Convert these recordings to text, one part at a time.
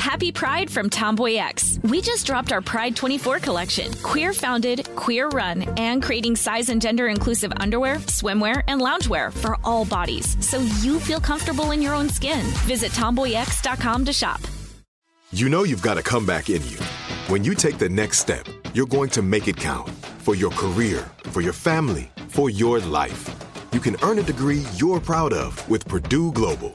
Happy Pride from Tomboy X. We just dropped our Pride 24 collection. Queer founded, queer run, and creating size and gender inclusive underwear, swimwear, and loungewear for all bodies so you feel comfortable in your own skin. Visit tomboyx.com to shop. You know you've got a comeback in you. When you take the next step, you're going to make it count for your career, for your family, for your life. You can earn a degree you're proud of with Purdue Global.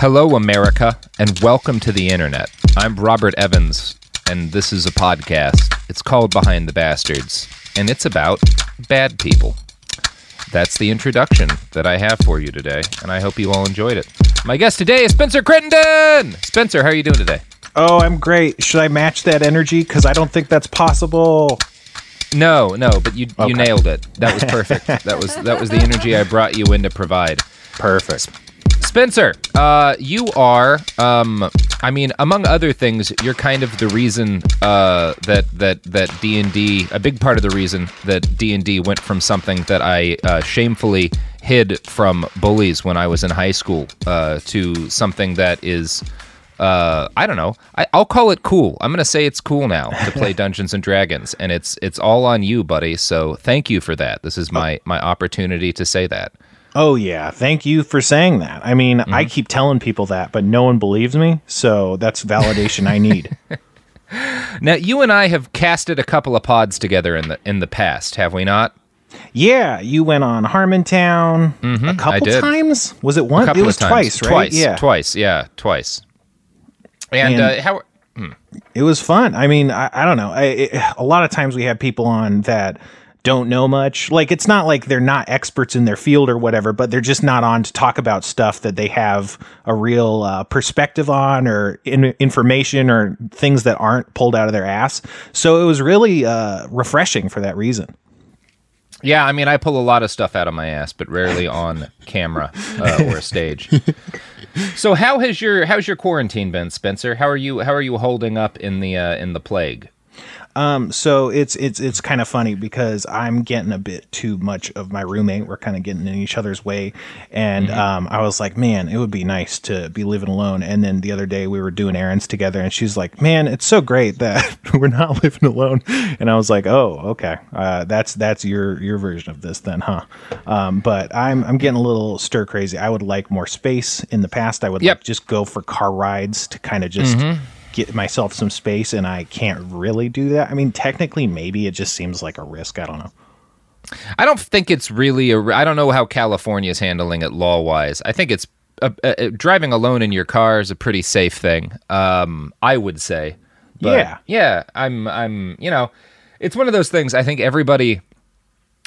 Hello, America, and welcome to the internet. I'm Robert Evans, and this is a podcast. It's called Behind the Bastards, and it's about bad people. That's the introduction that I have for you today, and I hope you all enjoyed it. My guest today is Spencer Crittenden. Spencer, how are you doing today? Oh, I'm great. Should I match that energy? Because I don't think that's possible. No, no, but you Okay. you nailed it. That was perfect. that was that was the energy I brought you in to provide. Perfect. Spencer, uh, you are, um, I mean, among other things, you're kind of the reason uh, that that that D and D, a big part of the reason that D and D went from something that I uh, shamefully hid from bullies when I was in high school uh, to something that is. Uh, I don't know. I, I'll call it cool. I'm gonna say it's cool now to play Dungeons and Dragons, and it's it's all on you, buddy. So thank you for that. This is my my opportunity to say that. Oh, yeah. Thank you for saying that. I mean, I Mm-hmm. keep telling people that, but no one believes me. So that's validation I need. Now, you and I have casted a couple of pods together in the in the past, have we not? Yeah, you went on Harmontown a couple times. Was it once? It was twice, right? Twice. Yeah, Twice. Yeah. Twice. And, And- uh, how? it was fun. I mean, I, I don't know. I, it, a lot of times we have people on that don't know much. Like it's not like they're not experts in their field or whatever, but they're just not on to talk about stuff that they have a real uh, perspective on or in, information or things that aren't pulled out of their ass. So it was really uh, refreshing for that reason. Yeah, I mean, I pull a lot of stuff out of my ass, but rarely on camera uh, or a stage. so, how has your how's your quarantine been, Spencer? How are you How are you holding up in the uh, in the plague? Um, so it's it's it's kind of funny because I'm getting a bit too much of my roommate. We're kind of getting in each other's way, and um, I was like, man, it would be nice to be living alone. And then the other day we were doing errands together, and she's like, man, it's so great that we're not living alone. And I was like, oh, okay, uh, that's that's your your version of this then, huh? Um, but I'm I'm getting a little stir crazy. I would like more space. In the past, I would Yep. like just go for car rides to kind of just get myself some space and I can't really do that. I mean, technically maybe it just seems like a risk, I don't know. I don't think it's really a. I don't know how California is handling it law wise. I think it's uh uh driving alone in your car is a pretty safe thing. Um, I would say. But Yeah. yeah. I'm. I'm. You know, it's one of those things. I think everybody.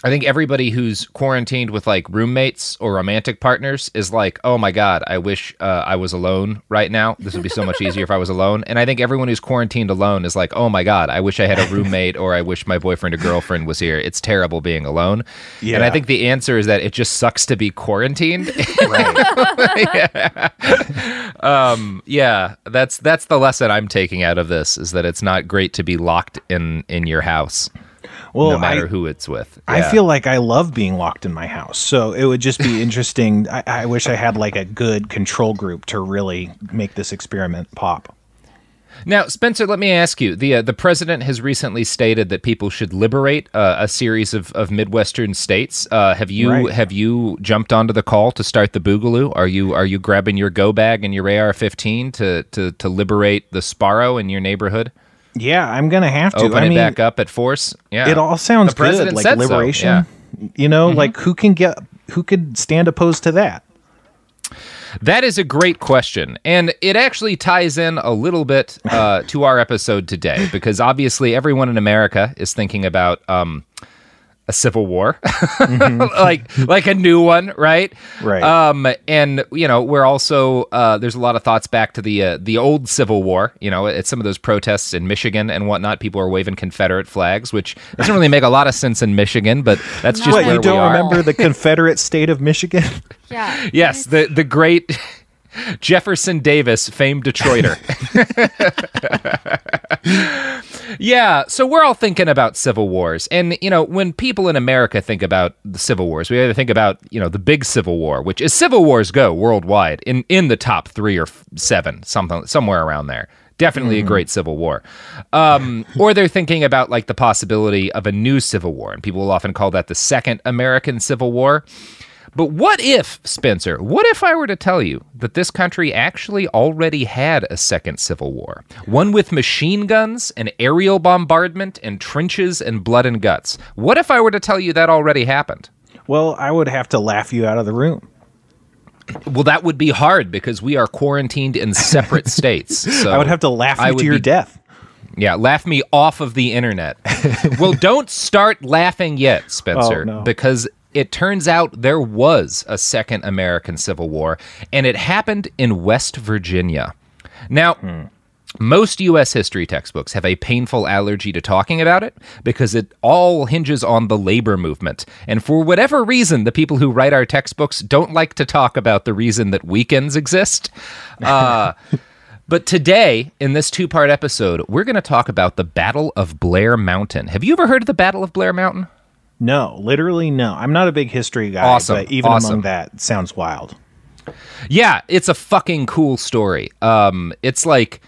I think everybody who's quarantined with like roommates or romantic partners is like, oh my god, I wish uh, I was alone right now. This would be so much easier if I was alone. And I think everyone who's quarantined alone is like, oh my god, I wish I had a roommate or I wish my boyfriend or girlfriend was here. It's terrible being alone. Yeah. And I think the answer is that it just sucks to be quarantined. um, yeah, that's that's the lesson I'm taking out of this is that it's not great to be locked in in your house. Well, no matter I- who it's with. I feel like I love being locked in my house, so it would just be interesting. I, I wish I had like a good control group to really make this experiment pop. Now, Spencer, let me ask you: the uh, the president has recently stated that people should liberate uh, a series of, of midwestern states. Uh, have you Right. have you jumped onto the call to start the boogaloo? Are you are you grabbing your go bag and your AR-15 to to to liberate the Sbarro in your neighborhood? Yeah, I'm gonna have to. Open I it mean, back up at force. Yeah, it all sounds good, like said so, liberation. yeah. Mm-hmm. You know, like who can get who could stand opposed to that? That is a great question. And it actually ties in a little bit uh, to our episode today because obviously everyone in America is thinking about um, a civil war, like like a new one, right? Right. Um, and you know we're also uh, there's a lot of thoughts back to the uh, the old Civil War. You know, at some of those protests in Michigan and whatnot, people are waving Confederate flags, which doesn't really make a lot of sense in Michigan, but that's just What where you we don't are. remember the Confederate state of Michigan? Yeah. Yes, the the great Jefferson Davis, famed Detroiter. yeah, so we're all thinking about civil wars, and you know, when people in America think about the civil wars, we either think about you know the big civil war, which is civil wars go worldwide in in the top three or seven, something somewhere around there. Definitely a great civil war. Um, or they're thinking about like the possibility of a new civil war, and people will often call that the Second American Civil War. But what if, Spencer, what if I were to tell you that this country actually already had a second civil war? One with machine guns and aerial bombardment and trenches and blood and guts. What if I were to tell you that already happened? well, I would have to laugh you out of the room. Well, that would be hard because we are quarantined in separate states. So I would have to laugh you to your be- death. Yeah, laugh me off of the internet. well, don't start laughing yet, Spencer, Oh, no. because it turns out there was a second American Civil War, and it happened in West Virginia. Now, most U.S. history textbooks have a painful allergy to talking about it because it all hinges on the labor movement. And for whatever reason, the people who write our textbooks don't like to talk about the reason that weekends exist. Uh, but today, in this two part episode, we're going to talk about the Battle of Blair Mountain. Have you ever heard of the Battle of Blair Mountain? No, literally no. I'm not a big history guy, Awesome, but even awesome. among that, sounds wild. Yeah, it's a fucking cool story. Um, it's like,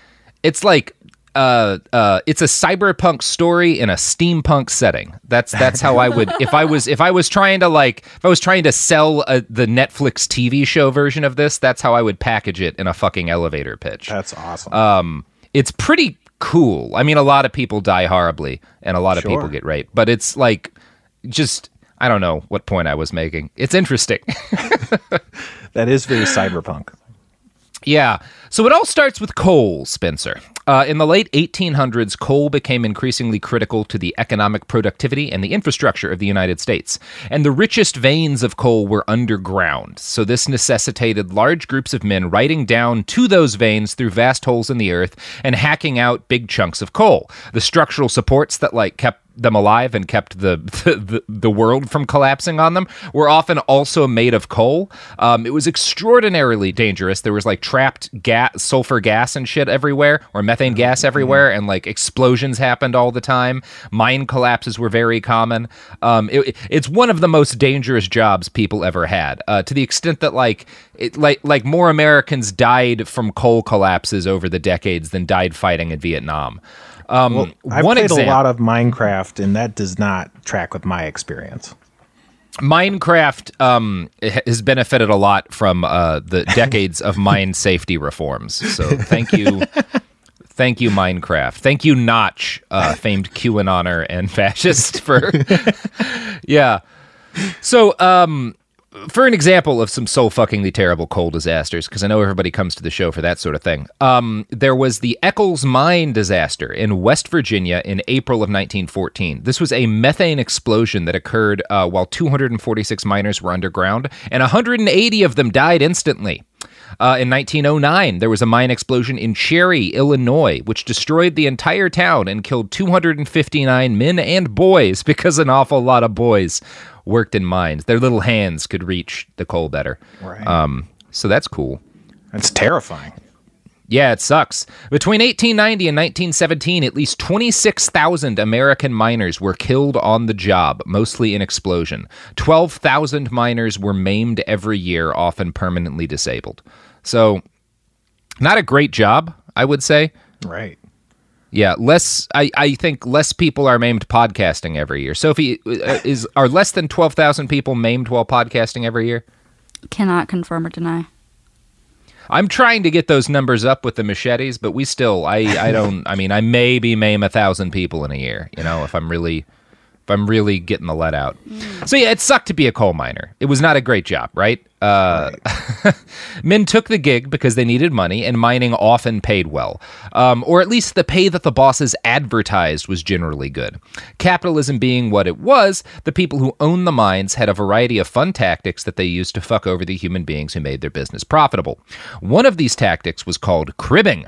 it's like, uh, uh, it's a cyberpunk story in a steampunk setting. That's that's how I would if I was if I was trying to like if I was trying to sell a, the Netflix TV show version of this. That's how I would package it in a fucking elevator pitch. That's awesome. um, it's pretty cool. I mean, a lot of people die horribly, and a lot of people get raped, but it's like just I don't know what point I was making. It's interesting. that is very cyberpunk. Yeah. So it all starts with coal, Spencer. Uh, in the late 1800s, coal became increasingly critical to the economic productivity and the infrastructure of the United States. And the richest veins of coal were underground. So this necessitated large groups of men riding down to those veins through vast holes in the earth and hacking out big chunks of coal. The structural supports that like kept them alive and kept the, the the world from collapsing on them were often also made of coal. Um, it was extraordinarily dangerous. There was like trapped gas, sulfur gas and shit everywhere, or methane gas everywhere, and like explosions happened all the time. Mine collapses were very common. Um, it, it's one of the most dangerous jobs people ever had, uh, to the extent that like it, like like more Americans died from coal collapses over the decades than died fighting in Vietnam. Um, I've one played example. a lot of Minecraft, and that does not track with my experience. Minecraft um, has benefited a lot from uh, the decades of mine safety reforms. So thank you. Thank you, Minecraft. Thank you, Notch, uh, famed QAnoner and fascist, for yeah. So, um, for an example of some soul fuckingly terrible coal disasters, because I know everybody comes to the show for that sort of thing, um, there was the Eccles Mine disaster in West Virginia in April of 1914. This was a methane explosion that occurred uh, while 246 miners were underground, and 180 of them died instantly. Uh, in 1909, there was a mine explosion in Cherry, Illinois, which destroyed the entire town and killed 259 men and boys because an awful lot of boys worked in mines. Their little hands could reach the coal better. Right. Um, so that's cool. That's terrifying. Yeah, it sucks. Between 1890 and 1917, at least 26,000 American miners were killed on the job, mostly in explosion. 12,000 miners were maimed every year, often permanently disabled. So, not a great job, I would say. Right. Yeah, less. I, I think less people are maimed podcasting every year. Sophie, uh, is are less than twelve thousand people maimed while podcasting every year? Cannot confirm or deny. I'm trying to get those numbers up with the machetes, but we still. I I don't. I mean, I maybe maim a thousand people in a year. You know, if I'm really if I'm really getting the let out. So yeah, it sucked to be a coal miner. It was not a great job, right? Uh, men took the gig because they needed money, and mining often paid well, um, or at least the pay that the bosses advertised was generally good. Capitalism being what it was, the people who owned the mines had a variety of fun tactics that they used to fuck over the human beings who made their business profitable. One of these tactics was called cribbing.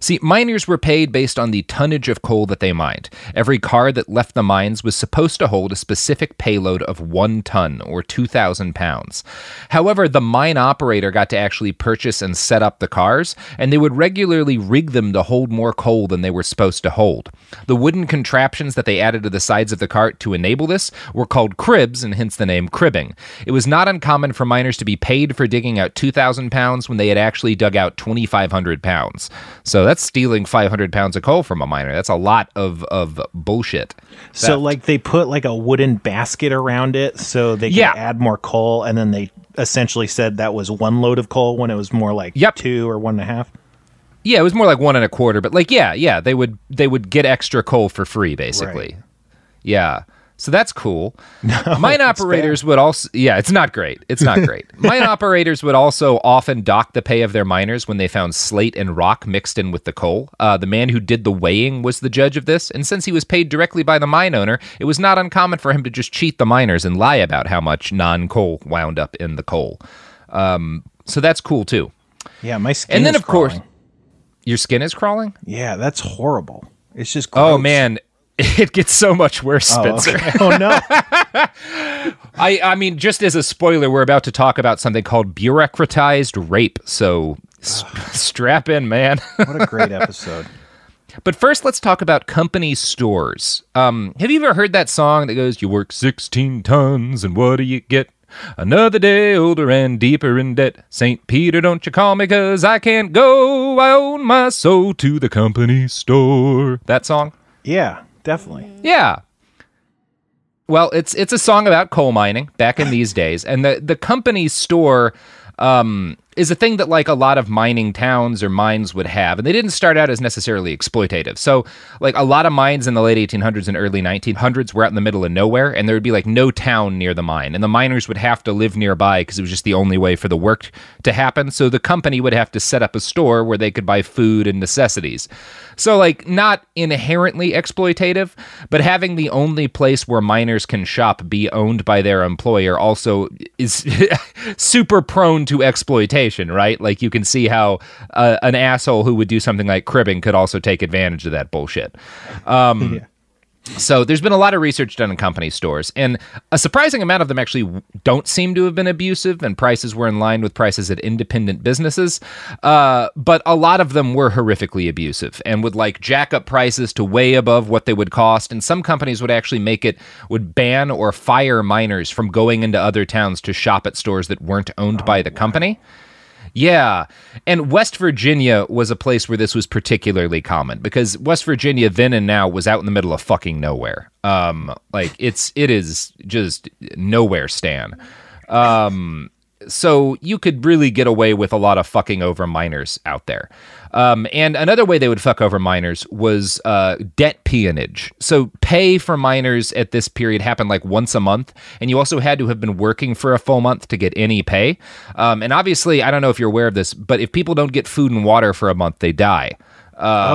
See, miners were paid based on the tonnage of coal that they mined. Every car that left the mines was supposed to hold a specific payload of one ton, or 2,000 pounds. However, the mine operator got to actually purchase and set up the cars, and they would regularly rig them to hold more coal than they were supposed to hold. The wooden contraptions that they added to the sides of the cart to enable this were called cribs, and hence the name cribbing. It was not uncommon for miners to be paid for digging out 2,000 pounds when they had actually dug out 2,500 pounds. So that's stealing 500 pounds of coal from a miner. That's a lot of, of bullshit. So Theft. like they put like a wooden basket around it so they could Yeah. add more coal, and then they essentially said that was one load of coal when it was more like Yep. two or one and a half. Yeah, it was more like one and a quarter, but like yeah, yeah, they would they would get extra coal for free basically. Right. Yeah. So that's cool. Mine operators would also yeah, it's not great. It's not great. Mine operators would also often dock the pay of their miners when they found slate and rock mixed in with the coal. Uh, the man who did the weighing was the judge of this, and since he was paid directly by the mine owner, it was not uncommon for him to just cheat the miners and lie about how much non-coal wound up in the coal. Um, so that's cool too. Yeah, my skin. And then of course, your skin is crawling. yeah, that's horrible. It's just Oh man, it gets so much worse, Oh, Spencer. okay. oh no. I I mean, just as a spoiler, we're about to talk about something called bureaucratized rape. So s- strap in, man. what a great episode. but first, let's talk about company stores. Um, have you ever heard that song that goes, "You work sixteen tons, and what do you get?" Another day older and deeper in debt. St. Peter, don't you call me, cause I can't go. I own my soul to the company store. That song? Yeah, definitely. Yeah. Well, it's it's a song about coal mining back in these days, and the the company store um, is a thing that like a lot of mining towns or mines would have, and they didn't start out as necessarily exploitative. So, like a lot of mines in the late 1800s and early 1900s were out in the middle of nowhere, and there would be like no town near the mine, and the miners would have to live nearby because it was just the only way for the work to happen. So the company would have to set up a store where they could buy food and necessities. So, like, not inherently exploitative, but having the only place where miners can shop be owned by their employer also is super prone to exploitation, right? Like, you can see how uh, an asshole who would do something like cribbing could also take advantage of that bullshit. Um, So there's been a lot of research done in company stores, and a surprising amount of them actually don't seem to have been abusive, and prices were in line with prices at independent businesses. Uh, but a lot of them were horrifically abusive and would like jack up prices to way above what they would cost. And some companies would actually make it would ban or fire miners from going into other towns to shop at stores that weren't owned by the company. Yeah. And West Virginia was a place where this was particularly common because West Virginia then and now was out in the middle of fucking nowhere. Um like it's it is just nowhere stan. Um so you could really get away with a lot of fucking over miners out there. Um, and another way they would fuck over miners was uh, debt peonage. So pay for miners at this period happened like once a month, and you also had to have been working for a full month to get any pay. Um, and obviously, I don't know if you're aware of this, but if people don't get food and water for a month, they die.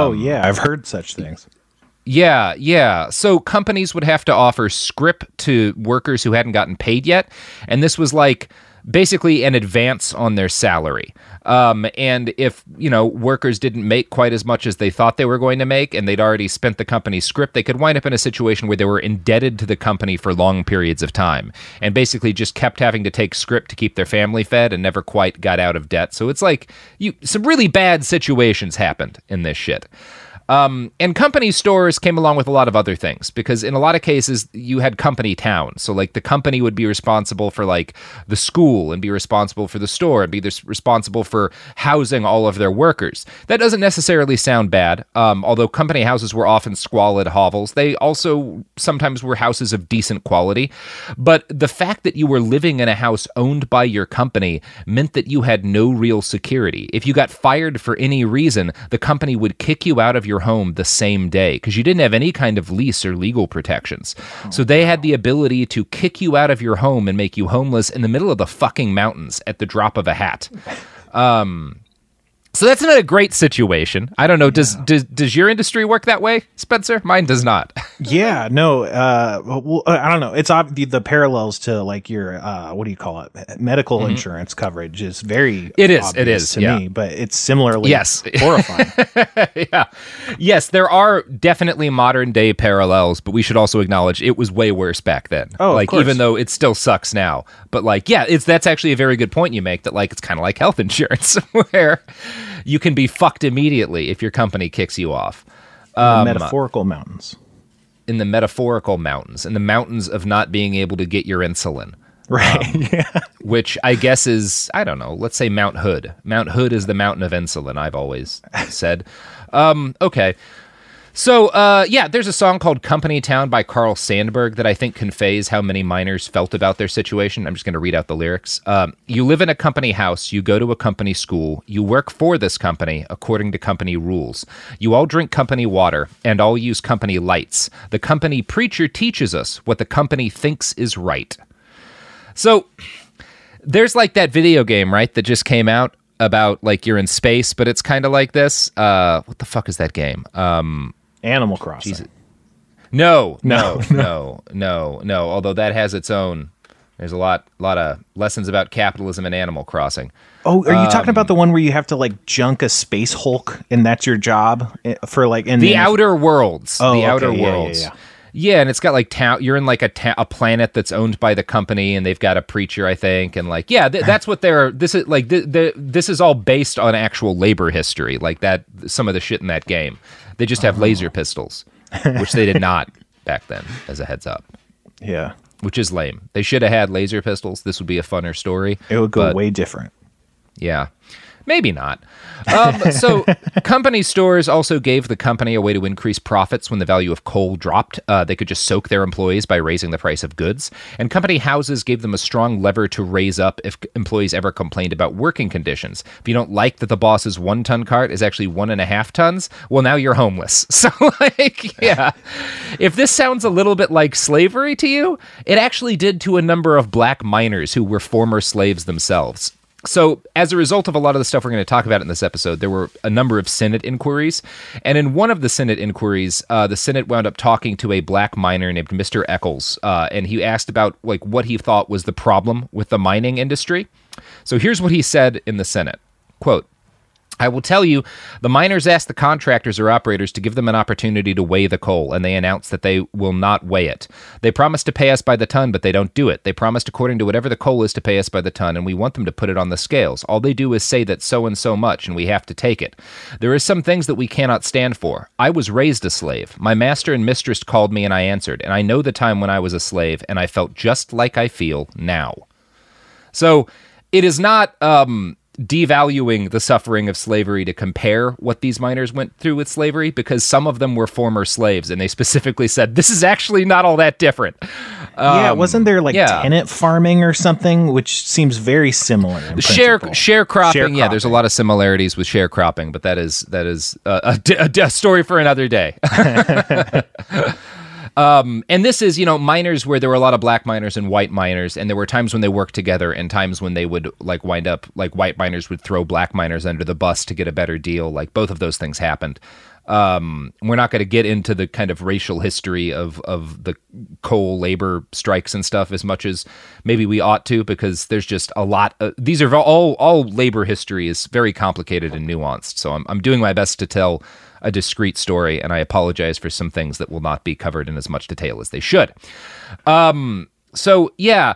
oh yeah, I've heard such things. Yeah, yeah. So companies would have to offer scrip to workers who hadn't gotten paid yet, and this was like basically an advance on their salary. Um, and if you know workers didn't make quite as much as they thought they were going to make, and they'd already spent the company's script, they could wind up in a situation where they were indebted to the company for long periods of time, and basically just kept having to take script to keep their family fed, and never quite got out of debt. So it's like you some really bad situations happened in this shit. Um, and company stores came along with a lot of other things because in a lot of cases you had company towns. So like the company would be responsible for like the school and be responsible for the store and be responsible for housing all of their workers. That doesn't necessarily sound bad. Um, although company houses were often squalid hovels, they also sometimes were houses of decent quality. But the fact that you were living in a house owned by your company meant that you had no real security. If you got fired for any reason, the company would kick you out of your home the same day because you didn't have any kind of lease or legal protections. so they had the ability to kick you out of your home and make you homeless in the middle of the fucking mountains at the drop of a hat. Um, so that's not a great situation. I don't know. Does, does does your industry work that way, Spencer? Mine does not. Yeah, no, uh, well, I don't know. It's ob- the, the parallels to like your uh, what do you call it? Medical insurance coverage is very Mm-hmm. It is, it obvious is, to yeah. me, but it's similarly Yes. horrifying. yeah. Yes, there are definitely modern day parallels, but we should also acknowledge it was way worse back then. Oh, like even though it still sucks now. But like, yeah, it's that's actually a very good point you make that like it's kind of like health insurance where you can be fucked immediately if your company kicks you off. The metaphorical mountains. In the metaphorical mountains, in the mountains of not being able to get your insulin. Right. yeah. which I guess is I don't know. Let's say Mount Hood. Mount Hood is the mountain of insulin. I've always said. Um, okay, so uh, yeah, there's a song called "Company Town" by Carl Sandburg that I think conveys how many miners felt about their situation. I'm just going to read out the lyrics. Um, you live in a company house. You go to a company school. You work for this company according to company rules. You all drink company water and all use company lights. The company preacher teaches us what the company thinks is right. So there's like that video game, right, that just came out about like you're in space, but it's kind of like this. Uh, what the fuck is that game? Um, Animal Crossing. no, no, no, no, no. Although that has its own. There's a lot, lot of lessons about capitalism and Animal Crossing. Oh, are you talking Um, about the one where you have to like junk a space Hulk and that's your job eh, for like in The Outer Worlds. Oh, the Outer yeah, yeah, Worlds. yeah. Yeah, and it's got like town. You're in like a ta- a planet that's owned by the company, and they've got a preacher, I think, and like yeah, th- that's what they're. This is like th- th- this is all based on actual labor history, like that. Some of the shit in that game, they just have Oh. laser pistols, which they did not back then. As a heads up, Yeah. which is lame. They should have had laser pistols. This would be a funner story. It would go way different. yeah. Maybe not. Um, so, company stores also gave the company a way to increase profits when the value of coal dropped. Uh, they could just soak their employees by raising the price of goods. And company houses gave them a strong lever to raise up if employees ever complained about working conditions. If you don't like that the boss's one ton cart is actually one and a half tons, well, now you're homeless. So, like, yeah. If this sounds a little bit like slavery to you, it actually did to a number of black miners who were former slaves themselves. So, as a result of a lot of the stuff we're going to talk about in this episode, there were a number of Senate inquiries. And in one of the Senate inquiries, uh, the Senate wound up talking to a black miner named Mr. Eccles. Uh, and he asked about like what he thought was the problem with the mining industry. So, here's what he said in the Senate Quote, I will tell you, the miners asked the contractors or operators to give them an opportunity to weigh the coal, and they announced that they will not weigh it. They promise to pay us by the ton, but they don't do it. They promised according to whatever the coal is to pay us by the ton, and we want them to put it on the scales. All they do is say that so and so much, and we have to take it. There is some things that we cannot stand for. I was raised a slave. My master and mistress called me, and I answered, and I know the time when I was a slave, and I felt just like I feel now. So it is not um, devaluing the suffering of slavery to compare what these miners went through with slavery because some of them were former slaves and they specifically said this is actually not all that different. yeah, wasn't there like yeah. tenant farming or something, which seems very similar? Share principle. sharecropping, yeah. There's a lot of similarities with sharecropping, but that is that is uh, a, d- a d- a story for another day. Um, and this is, you know, miners where there were a lot of black miners and white miners, and there were times when they worked together, and times when they would like wind up like white miners would throw black miners under the bus to get a better deal. Like both of those things happened. Um, we're not going to get into the kind of racial history of of the coal labor strikes and stuff as much as maybe we ought to, because there's just a lot. Of, these are all all labor history is very complicated and nuanced. So I'm I'm doing my best to tell a discrete story, and I apologize for some things that will not be covered in as much detail as they should. Um, so yeah.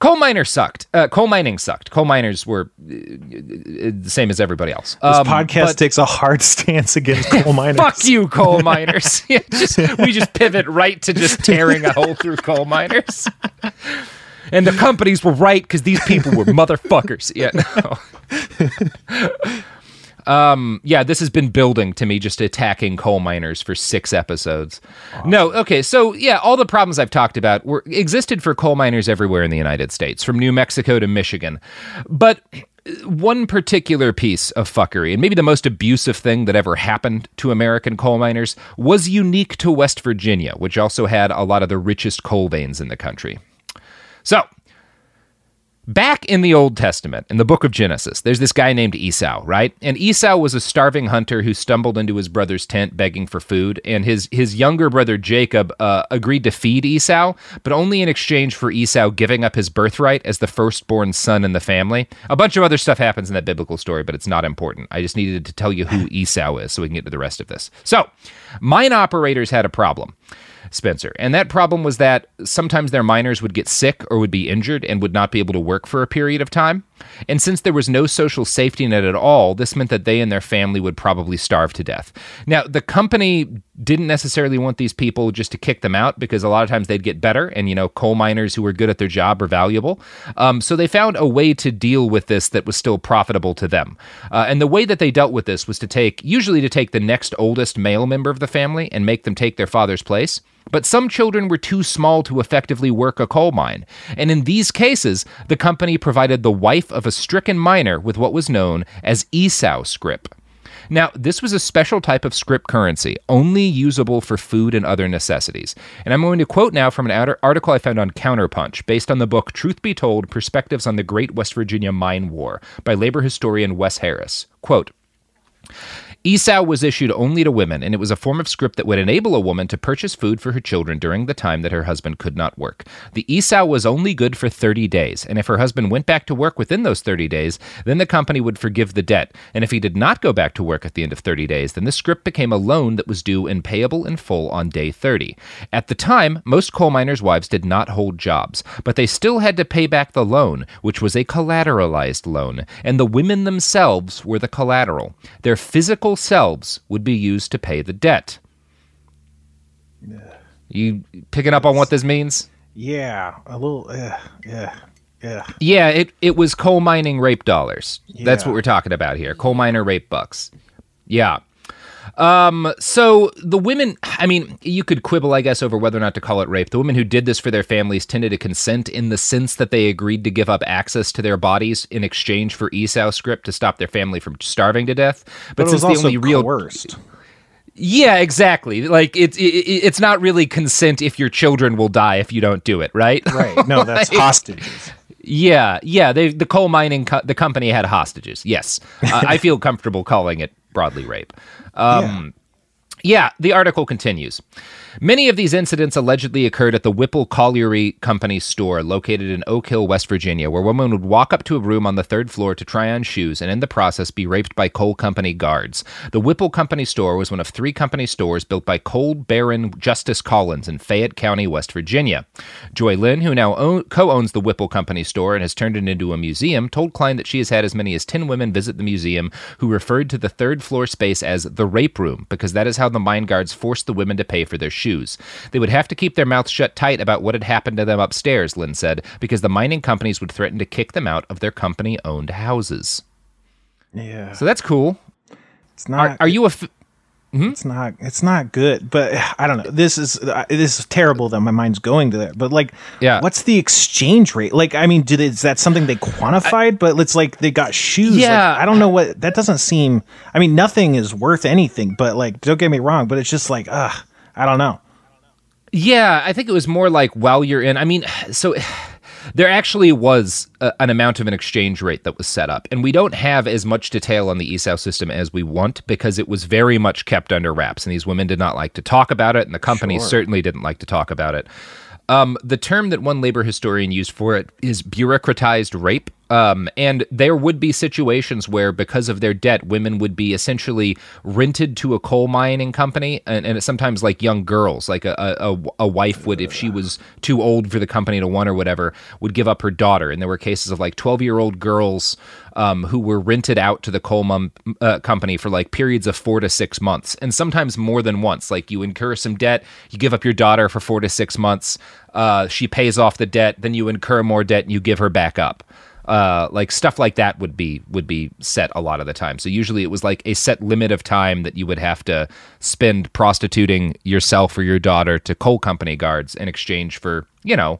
Coal miners sucked. Uh, coal mining sucked. Coal miners were uh, the same as everybody else. This Um, podcast but- takes a hard stance against coal miners. Fuck you, coal miners. Yeah, just, we just pivot right to just tearing a hole through coal miners. And the companies were right because these people were motherfuckers. Yeah, no. Um, yeah, this has been building to me just attacking coal miners for six episodes. No, okay, so yeah, all the problems I've talked about were existed for coal miners everywhere in the United States, from New Mexico to Michigan. But one particular piece of fuckery, and maybe the most abusive thing that ever happened to American coal miners, was unique to West Virginia, which also had a lot of the richest coal veins in the country. So, Back in the Old Testament, in the book of Genesis, there's this guy named Esau, right? And Esau was a starving hunter who stumbled into his brother's tent begging for food. And his, his younger brother Jacob uh, agreed to feed Esau, but only in exchange for Esau giving up his birthright as the firstborn son in the family. A bunch of other stuff happens in that biblical story, but it's not important. I just needed to tell you who Esau is so we can get to the rest of this. So, mine operators had a problem. Spencer. And that problem was that sometimes their miners would get sick or would be injured and would not be able to work for a period of time. And since there was no social safety net at all, this meant that they and their family would probably starve to death. Now, the company didn't necessarily want these people just to kick them out because a lot of times they'd get better, and you know, coal miners who were good at their job are valuable. Um, so they found a way to deal with this that was still profitable to them. Uh, and the way that they dealt with this was to take, usually to take the next oldest male member of the family and make them take their father's place. But some children were too small to effectively work a coal mine. And in these cases, the company provided the wife of a stricken miner with what was known as Esau scrip. Now, this was a special type of script currency, only usable for food and other necessities. And I'm going to quote now from an article I found on Counterpunch, based on the book Truth Be Told Perspectives on the Great West Virginia Mine War by labor historian Wess Harris. Quote, Esau was issued only to women, and it was a form of script that would enable a woman to purchase food for her children during the time that her husband could not work. The Esau was only good for 30 days, and if her husband went back to work within those 30 days, then the company would forgive the debt. And if he did not go back to work at the end of 30 days, then the script became a loan that was due and payable in full on day 30. At the time, most coal miners' wives did not hold jobs, but they still had to pay back the loan, which was a collateralized loan, and the women themselves were the collateral. Their physical selves would be used to pay the debt. You picking up on what this means? Yeah, a little. Yeah, yeah, yeah. Yeah, it, it was coal mining rape dollars. That's what we're talking about here. Coal miner rape bucks. Yeah. Um, so the women, I mean, you could quibble, I guess, over whether or not to call it rape. The women who did this for their families tended to consent in the sense that they agreed to give up access to their bodies in exchange for Esau script to stop their family from starving to death. But, But, it since was also the only real coerced. yeah, exactly. Like it's it, it- it's not really consent if your children will die if you don't do it, right? Right. No, that's Like- hostages. Yeah, yeah. They the coal mining co- the company had hostages. Yes, uh, I feel comfortable calling it broadly rape. Um, yeah, the article continues. Many of these incidents allegedly occurred at the Whipple Colliery Company store located in Oak Hill, West Virginia, where women would walk up to a room on the third floor to try on shoes and in the process be raped by coal company guards. The Whipple Company store was one of three company stores built by coal baron Justice Collins in Fayette County, West Virginia. Joy Lynn, who now own, co-owns the Whipple Company store and has turned it into a museum, told Klein that she has had as many as 10 women visit the museum who referred to the third floor space as the rape room because that is how the mine guards forced the women to pay for their shoes. They would have to keep their mouths shut tight about what had happened to them upstairs, Lynn said, because the mining companies would threaten to kick them out of their company owned houses. Yeah, So that's cool. it's not. Are, are you a. F- It's not. It's not good. But I don't know. This is uh, this is terrible that my mind's going to that. But like, Yeah. what's the exchange rate? Like, I mean, did is that something they quantified? but it's like they got shoes. Like, Yeah. I don't know what that doesn't seem. I mean, nothing is worth anything. But like, don't get me wrong. But it's just like, ah, I don't know. Yeah, I think it was more like while you're in. I mean, so there actually was a, an amount of an exchange rate that was set up, and we don't have as much detail on the Esau system as we want because it was very much kept under wraps, and these women did not like to talk about it, and the company Sure. certainly didn't like to talk about it. Um, the term that one labor historian used for it is bureaucratized rape. Um, and there would be situations where, because of their debt, women would be essentially rented to a coal mining company, and, and sometimes like young girls, like a, a, a wife would, if she was too old for the company to want or whatever, would give up her daughter. And there were cases of like 12 year old girls um, who were rented out to the coal uh, company for like periods of four to six months, and sometimes more than once. Like you incur some debt, you give up your daughter for four to six months, uh, she pays off the debt, then you incur more debt and you give her back up. Uh, like stuff like that would be would be set a lot of the time. So usually it was like a set limit of time that you would have to spend prostituting yourself or your daughter to coal company guards in exchange for you know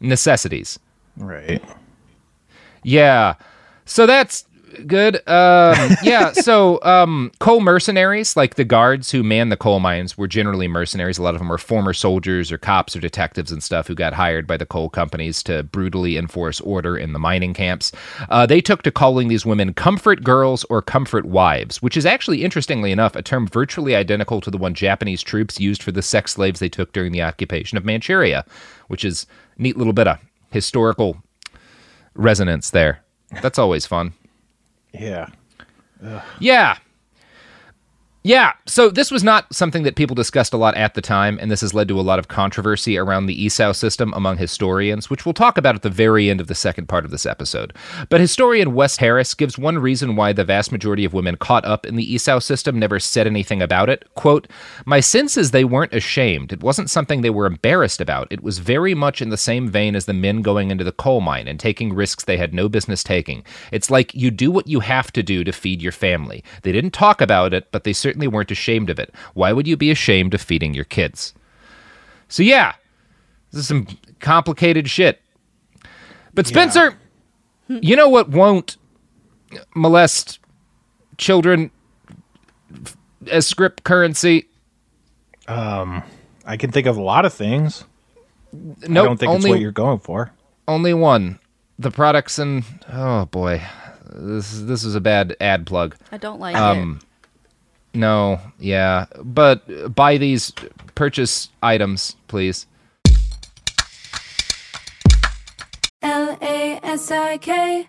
necessities. Right. Yeah. So that's good. Um, yeah. So um, coal mercenaries, like the guards who man the coal mines, were generally mercenaries. A lot of them were former soldiers or cops or detectives and stuff who got hired by the coal companies to brutally enforce order in the mining camps. Uh, they took to calling these women comfort girls or comfort wives, which is actually, interestingly enough, a term virtually identical to the one Japanese troops used for the sex slaves they took during the occupation of Manchuria, which is neat little bit of historical resonance there. That's always fun. Yeah. Yeah. Yeah. So this was not something that people discussed a lot at the time, and this has led to a lot of controversy around the Esau system among historians, which we'll talk about at the very end of the second part of this episode. But historian Wess Harris gives one reason why the vast majority of women caught up in the Esau system never said anything about it. Quote, My sense is they weren't ashamed. It wasn't something they were embarrassed about. It was very much in the same vein as the men going into the coal mine and taking risks they had no business taking. It's like you do what you have to do to feed your family. They didn't talk about it, but they certainly weren't ashamed of it. Why would you be ashamed of feeding your kids? So, yeah, this is some complicated shit. But, Spencer, you know what won't molest children as script currency? Um, I can think of a lot of things. No, I don't think only, it's what you're going for. only one. The products and oh boy, this is, this is a bad ad plug. I don't like Um, No, yeah, but buy these purchase items, please. L A S I K,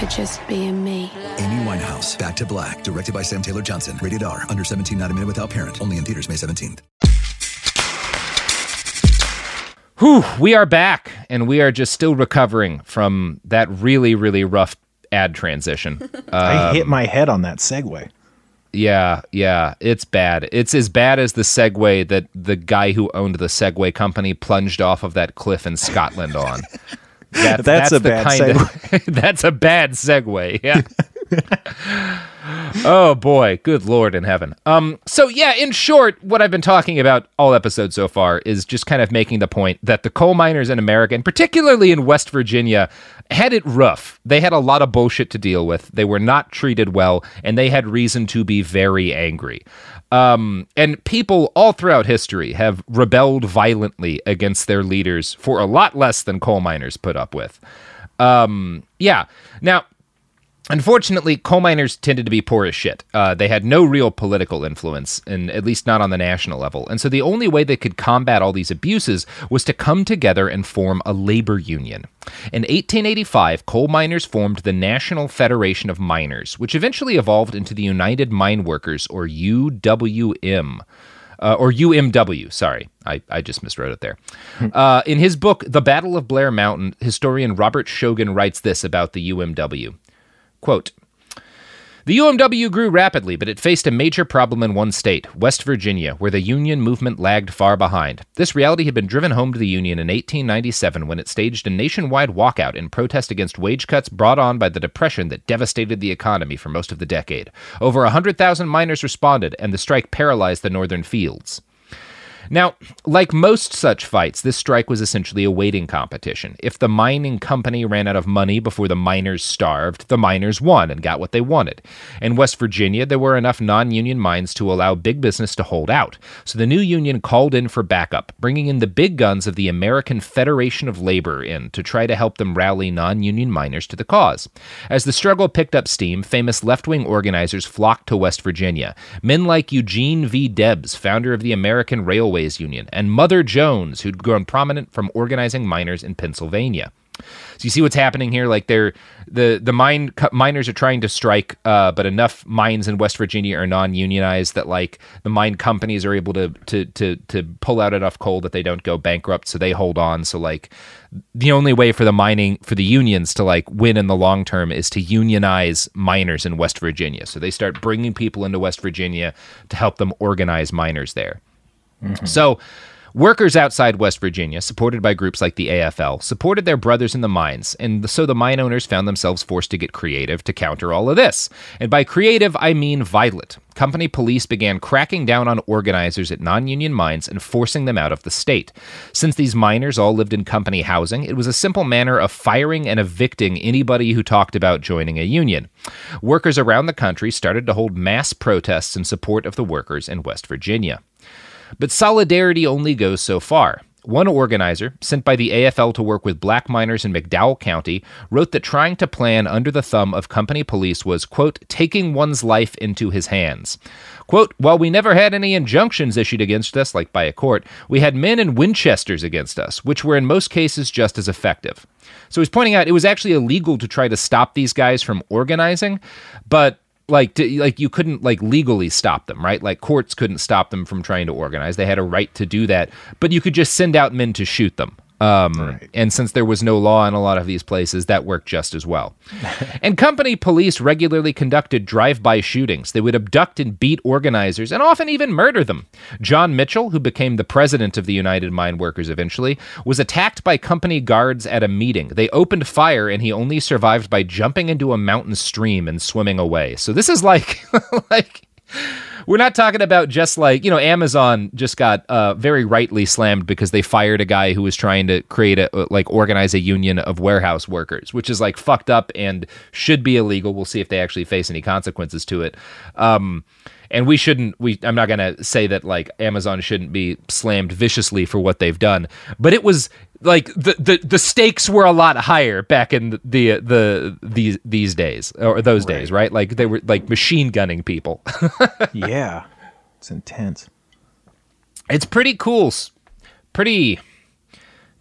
for just being me. Amy Winehouse, Back to Black, directed by Sam Taylor Johnson. Rated R, under 17, not a minute without parent. Only in theaters May 17th. Whew, we are back, and we are just still recovering from that really, really rough ad transition. I Um, hit my head on that segue. Yeah, yeah, it's bad. It's as bad as the Segway that the guy who owned the Segway company plunged off of that cliff in Scotland on. That, That's a bad Of, that's a bad segue. Yeah. oh boy, good lord in heaven. Um so yeah, in short, what I've been talking about all episodes so far is just kind of making the point that the coal miners in America, and particularly in West Virginia, had it rough. They had a lot of bullshit to deal with. They were not treated well, and they had reason to be very angry. Um, and people all throughout history have rebelled violently against their leaders for a lot less than coal miners put up with. Um, yeah. Now, Unfortunately, coal miners tended to be poor as shit. Uh, they had no real political influence, and at least not on the national level. And so the only way they could combat all these abuses was to come together and form a labor union. In 1885, coal miners formed the National Federation of Miners, which eventually evolved into the United Mine Workers, or UWM. Uh, or UMW, sorry. I, I just miswrote it there. Uh, in his book, The Battle of Blair Mountain, historian Robert Shogan writes this about the UMW. Quote, the UMW grew rapidly, but it faced a major problem in one state, West Virginia, where the Union movement lagged far behind. This reality had been driven home to the Union in 1897 when it staged a nationwide walkout in protest against wage cuts brought on by the Depression that devastated the economy for most of the decade. Over 100,000 miners responded, and the strike paralyzed the northern fields. Now, like most such fights, this strike was essentially a waiting competition. If the mining company ran out of money before the miners starved, the miners won and got what they wanted. In West Virginia, there were enough non union mines to allow big business to hold out. So the new union called in for backup, bringing in the big guns of the American Federation of Labor in to try to help them rally non union miners to the cause. As the struggle picked up steam, famous left wing organizers flocked to West Virginia. Men like Eugene V. Debs, founder of the American Railway Union, and Mother Jones, who'd grown prominent from organizing miners in Pennsylvania. So you see what's happening here? Like they're the the mine miners are trying to strike, uh, but enough mines in West Virginia are non-unionized that like the mine companies are able to to to to pull out enough coal that they don't go bankrupt, so they hold on. So like the only way for the mining for the unions to like win in the long term is to unionize miners in West Virginia. So they start bringing people into West Virginia to help them organize miners there. Mm-hmm. So, workers outside West Virginia, supported by groups like the AFL, supported their brothers in the mines, and so the mine owners found themselves forced to get creative to counter all of this. And by creative, I mean violent. Company police began cracking down on organizers at non union mines and forcing them out of the state. Since these miners all lived in company housing, it was a simple manner of firing and evicting anybody who talked about joining a union. Workers around the country started to hold mass protests in support of the workers in West Virginia. But solidarity only goes so far. One organizer, sent by the AFL to work with black miners in McDowell County, wrote that trying to plan under the thumb of company police was, quote, taking one's life into his hands. Quote, while we never had any injunctions issued against us, like by a court, we had men in Winchesters against us, which were in most cases just as effective. So he's pointing out it was actually illegal to try to stop these guys from organizing, but like to, like you couldn't like legally stop them right? Like courts couldn't stop them from trying to organize. They had a right to do that. But you could just send out men to shoot them um, right. And since there was no law in a lot of these places, that worked just as well. and company police regularly conducted drive by shootings. They would abduct and beat organizers and often even murder them. John Mitchell, who became the president of the United Mine Workers eventually, was attacked by company guards at a meeting. They opened fire and he only survived by jumping into a mountain stream and swimming away. So this is like, like, we're not talking about just like you know Amazon just got uh, very rightly slammed because they fired a guy who was trying to create a like organize a union of warehouse workers, which is like fucked up and should be illegal. We'll see if they actually face any consequences to it. Um, and we shouldn't we i'm not going to say that like amazon shouldn't be slammed viciously for what they've done but it was like the, the the stakes were a lot higher back in the the, the these these days or those right. days, right? Like they were like machine gunning people. yeah, it's intense. It's pretty cool. Pretty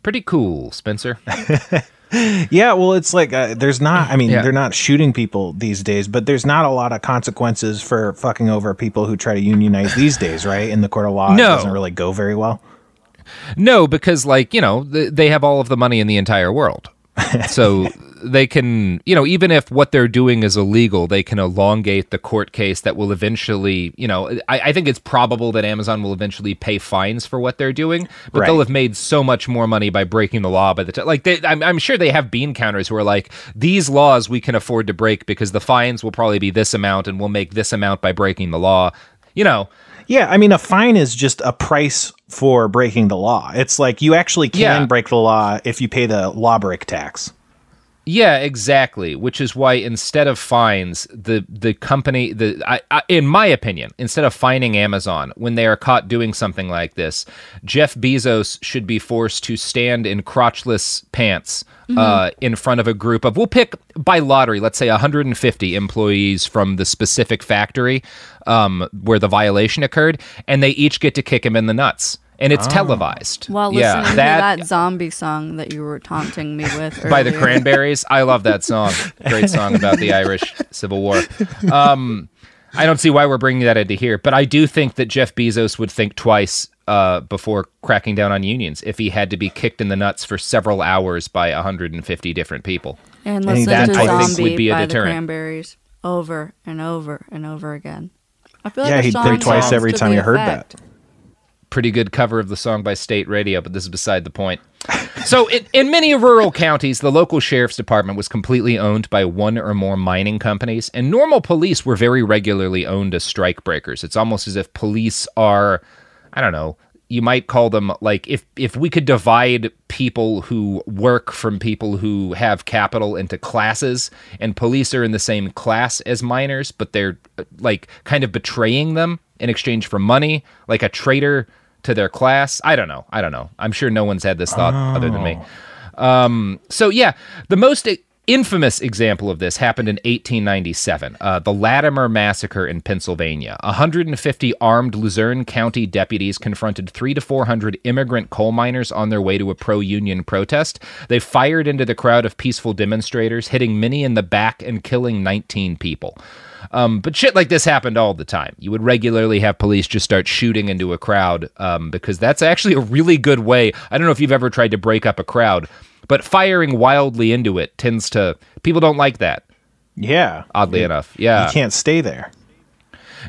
pretty cool, Spencer. yeah, well, it's like uh, there's not. I mean, yeah. they're not shooting people these days, but there's not a lot of consequences for fucking over people who try to unionize these days, right? In the court of law, no. it doesn't really go very well. No, because like you know they have all of the money in the entire world, so they can, you know, even if what they're doing is illegal, they can elongate the court case that will eventually, you know, I, I think it's probable that Amazon will eventually pay fines for what they're doing, but Right. they'll have made so much more money by breaking the law by the time. Like, they, I'm, I'm sure they have bean counters who are like, these laws we can afford to break because the fines will probably be this amount and we'll make this amount by breaking the law. You know, Yeah, I mean, a fine is just a price for breaking the law. It's like you actually can Yeah. break the law if you pay the law break tax. Yeah, exactly. Which is why instead of fines, the the company, the I, I, in my opinion, instead of fining Amazon when they are caught doing something like this, Jeff Bezos should be forced to stand in crotchless pants uh, in front of a group of. We'll pick by lottery, let's say 150 employees from the specific factory um, where the violation occurred, and they each get to kick him in the nuts, and it's televised. While yeah, to that zombie song that you were taunting me with by the. Cranberries. I love that song. Great song about the Irish Civil War. Um, I don't see why we're bringing that into here, but I do think that Jeff Bezos would think twice uh, before cracking down on unions if he had to be kicked in the nuts for several hours by 150 different people. And And that, to I think, Zombie would be a by the deterrent. Cranberries over and over and over again. I feel Yeah, like he'd think twice every time the you heard effect. Pretty good cover of the song by State Radio, but this is beside the point. So, in, in many rural counties, the local sheriff's department was completely owned by one or more mining companies, and normal police were very regularly owned as strikebreakers. It's almost as if police are, I don't know, you might call them like if if we could divide people who work from people who have capital into classes and police are in the same class as miners but they're uh, like kind of betraying them in exchange for money like a traitor to their class i don't know i don't know i'm sure no one's had this thought other than me um, so yeah, the most infamous example of this happened in 1897, uh, the Lattimer Massacre in Pennsylvania. 150 armed Luzerne County deputies confronted three to 400 immigrant coal miners on their way to a pro-union protest. They fired into the crowd of peaceful demonstrators, hitting many in the back and killing 19 people. Um, but shit like this happened all the time. You would regularly have police just start shooting into a crowd um, because that's actually a really good way. I don't know if you've ever tried to break up a crowd, but firing wildly into it tends to. People don't like that, Yeah. oddly enough. Yeah. You can't stay there.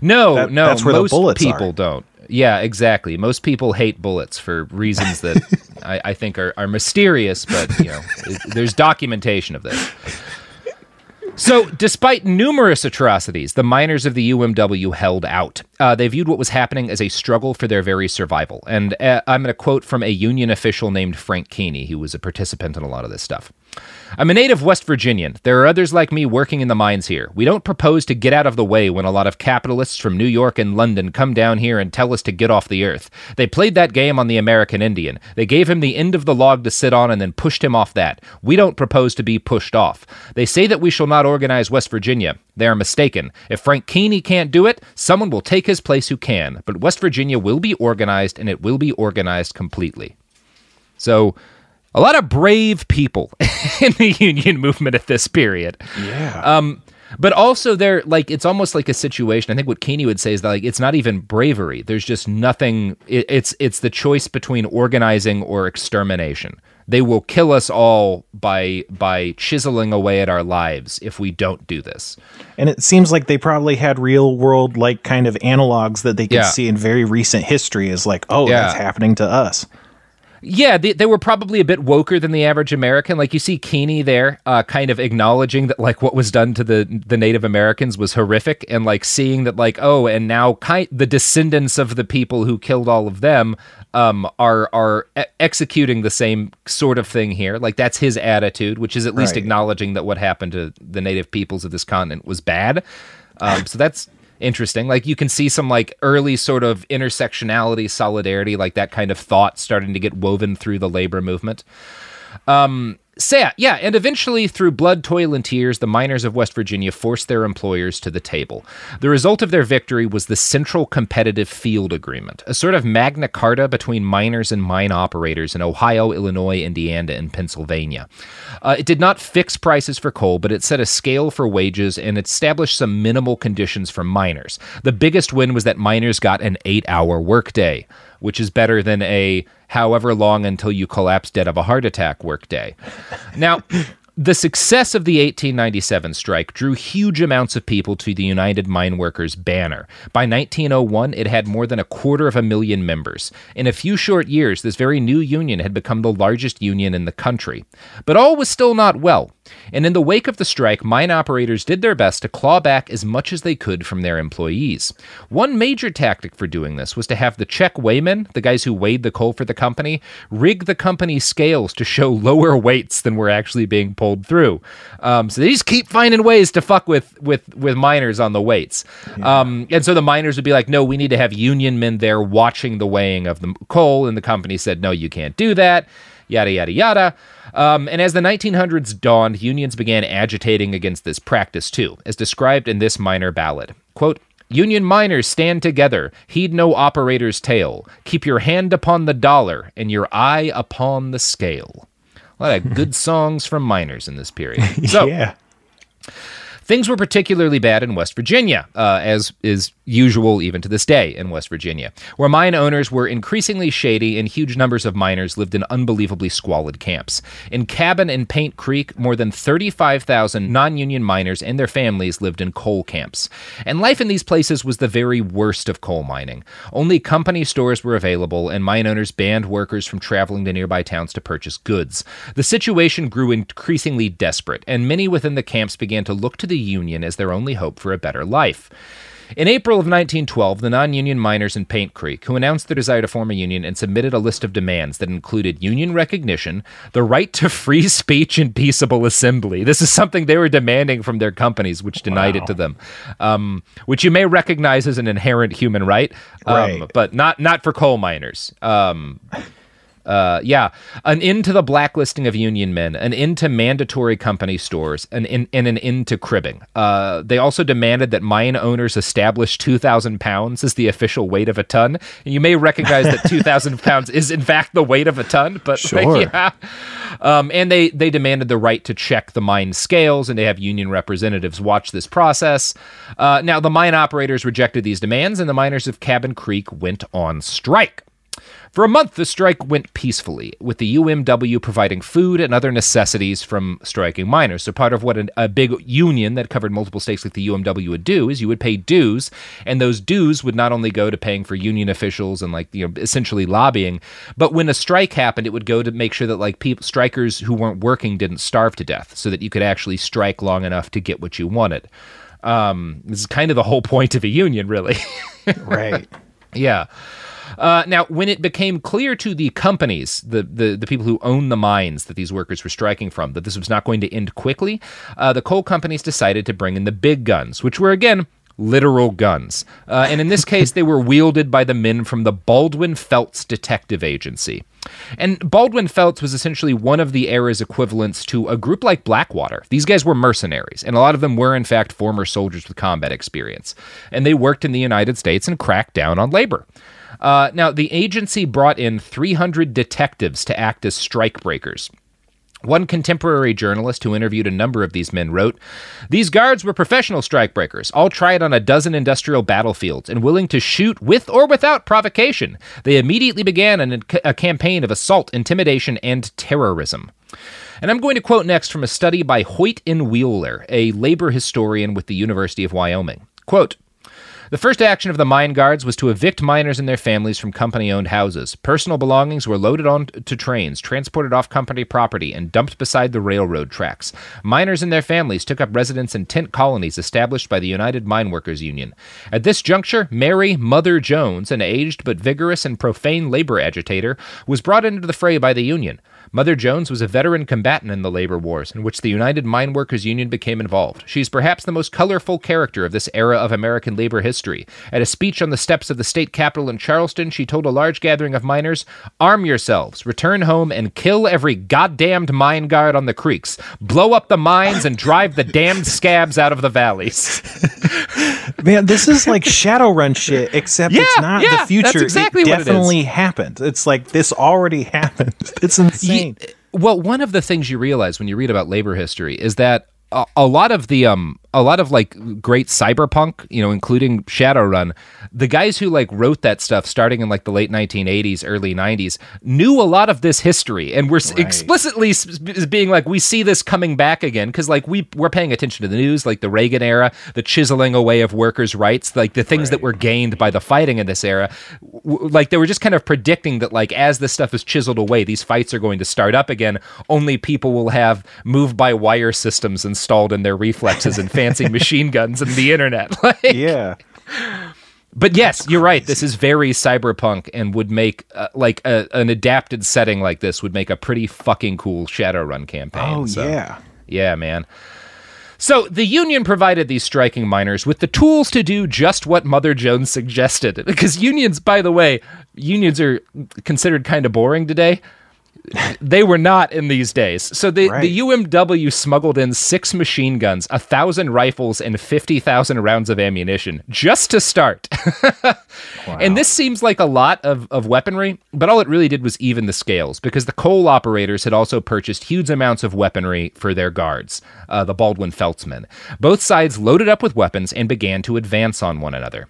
No, That- no, that's where the most bullets people are. don't. Yeah, exactly. Most people hate bullets for reasons that I, I think are, are mysterious, but you know, there's documentation of this. So, despite numerous atrocities, the miners of the UMW held out. Uh, they viewed what was happening as a struggle for their very survival. And uh, I'm going to quote from a union official named Frank Keeney, who was a participant in a lot of this stuff. I'm a native West Virginian. There are others like me working in the mines here. We don't propose to get out of the way when a lot of capitalists from New York and London come down here and tell us to get off the earth. They played that game on the American Indian. They gave him the end of the log to sit on and then pushed him off that. We don't propose to be pushed off. They say that we shall not organize West Virginia. They are mistaken. If Frank Keeney can't do it, someone will take his place who can. But West Virginia will be organized and it will be organized completely. So, a lot of brave people in the union movement at this period. Yeah. Um, but also they're like it's almost like a situation. I think what Keeney would say is that like it's not even bravery. There's just nothing. It, it's it's the choice between organizing or extermination. They will kill us all by by chiseling away at our lives if we don't do this. And it seems like they probably had real world like kind of analogs that they could Yeah. see in very recent history Is like, oh, Yeah. that's happening to us. Yeah, they, they were probably a bit woker than the average American. Like you see Keeney there, uh, kind of acknowledging that like what was done to the the Native Americans was horrific, and like seeing that like oh, and now kind the descendants of the people who killed all of them um, are are e- executing the same sort of thing here. Like that's his attitude, which is at least Right. acknowledging that what happened to the native peoples of this continent was bad. Um, so that's interesting. Like you can see some like early sort of intersectionality, solidarity, like that kind of thought starting to get woven through the labor movement. Um, so yeah, and eventually, through blood, toil, and tears, the miners of West Virginia forced their employers to the table. The result of their victory was the Central Competitive Field Agreement, a sort of Magna Carta between miners and mine operators in Ohio, Illinois, Indiana, and Pennsylvania. Uh, it did not fix prices for coal, but it set a scale for wages and established some minimal conditions for miners. The biggest win was that miners got an eight-hour workday, which is better than a however long until you collapse dead of a heart attack workday. Now, The success of the 1897 strike drew huge amounts of people to the United Mine Workers banner. By 1901, it had more than a quarter of a million members. In a few short years, this very new union had become the largest union in the country. But all was still not well. And in the wake of the strike, mine operators did their best to claw back as much as they could from their employees. One major tactic for doing this was to have the check weighmen, the guys who weighed the coal for the company, rig the company's scales to show lower weights than were actually being pulled through. Um, so they just keep finding ways to fuck with with with miners on the weights. Yeah. Um, and so the miners would be like, "No, we need to have union men there watching the weighing of the coal," and the company said, "No, you can't do that." Yada yada yada. Um, and as the 1900s dawned, unions began agitating against this practice too, as described in this miner ballad. Quote, Union miners stand together, heed no operator's tale. Keep your hand upon the dollar and your eye upon the scale. A lot of good songs from miners in this period. So, yeah. Things were particularly bad in West Virginia, uh, as is usual even to this day in West Virginia, where mine owners were increasingly shady and huge numbers of miners lived in unbelievably squalid camps. In Cabin and Paint Creek, more than 35,000 non union miners and their families lived in coal camps. And life in these places was the very worst of coal mining. Only company stores were available, and mine owners banned workers from traveling to nearby towns to purchase goods. The situation grew increasingly desperate, and many within the camps began to look to the union as their only hope for a better life. In April of 1912, the non union miners in Paint Creek, who announced their desire to form a union and submitted a list of demands that included union recognition, the right to free speech and peaceable assembly. This is something they were demanding from their companies, which denied wow. it to them, um, which you may recognize as an inherent human right, um, right. but not, not for coal miners. Um, uh, yeah, an end to the blacklisting of union men, an end to mandatory company stores, an in, and an end to cribbing. Uh, they also demanded that mine owners establish 2,000 pounds as the official weight of a ton. And you may recognize that 2,000 pounds is in fact the weight of a ton, but sure. Like, yeah. Um, and they, they demanded the right to check the mine scales and to have union representatives watch this process. Uh, now, the mine operators rejected these demands, and the miners of Cabin Creek went on strike. For a month, the strike went peacefully, with the UMW providing food and other necessities from striking miners. So, part of what an, a big union that covered multiple states like the UMW would do is you would pay dues, and those dues would not only go to paying for union officials and like you know essentially lobbying, but when a strike happened, it would go to make sure that like people strikers who weren't working didn't starve to death, so that you could actually strike long enough to get what you wanted. Um, this is kind of the whole point of a union, really. right. Yeah. Uh, now, when it became clear to the companies, the, the, the people who own the mines that these workers were striking from, that this was not going to end quickly, uh, the coal companies decided to bring in the big guns, which were, again, literal guns. Uh, and in this case, they were wielded by the men from the Baldwin Felts Detective Agency. And Baldwin Felts was essentially one of the era's equivalents to a group like Blackwater. These guys were mercenaries, and a lot of them were, in fact, former soldiers with combat experience. And they worked in the United States and cracked down on labor. Uh, now, the agency brought in 300 detectives to act as strikebreakers. One contemporary journalist who interviewed a number of these men wrote These guards were professional strikebreakers, all tried on a dozen industrial battlefields and willing to shoot with or without provocation. They immediately began an, a campaign of assault, intimidation, and terrorism. And I'm going to quote next from a study by Hoyt N. Wheeler, a labor historian with the University of Wyoming. Quote, the first action of the mine guards was to evict miners and their families from company owned houses. Personal belongings were loaded onto trains, transported off company property, and dumped beside the railroad tracks. Miners and their families took up residence in tent colonies established by the United Mine Workers Union. At this juncture, Mary Mother Jones, an aged but vigorous and profane labor agitator, was brought into the fray by the Union. Mother Jones was a veteran combatant in the labor wars in which the United Mine Workers Union became involved. She is perhaps the most colorful character of this era of American labor history. At a speech on the steps of the state capitol in Charleston, she told a large gathering of miners Arm yourselves, return home, and kill every goddamned mine guard on the creeks. Blow up the mines and drive the damned scabs out of the valleys. Man, this is like Shadowrun shit, except yeah, it's not yeah, the future. That's exactly it definitely it happened. It's like this already happened. It's insane. well, one of the things you realize when you read about labor history is that a, a lot of the um a lot of like great cyberpunk, you know, including Shadowrun. The guys who like wrote that stuff starting in like the late 1980s, early 90s knew a lot of this history and were right. explicitly being like, we see this coming back again because like we we're paying attention to the news, like the Reagan era, the chiseling away of workers' rights, like the things right. that were gained by the fighting in this era. Like they were just kind of predicting that like as this stuff is chiseled away, these fights are going to start up again. Only people will have move by wire systems installed in their reflexes and fancy machine guns and the internet. Like, yeah. But yes, you're right. This is very cyberpunk and would make uh, like a, an adapted setting like this would make a pretty fucking cool Shadowrun campaign. Oh so, yeah, yeah, man. So the union provided these striking miners with the tools to do just what Mother Jones suggested. Because unions, by the way, unions are considered kind of boring today they were not in these days. So the, right. the UMW smuggled in six machine guns, a thousand rifles, and 50,000 rounds of ammunition just to start. wow. And this seems like a lot of, of weaponry, but all it really did was even the scales because the coal operators had also purchased huge amounts of weaponry for their guards, uh, the Baldwin Feltsmen. Both sides loaded up with weapons and began to advance on one another.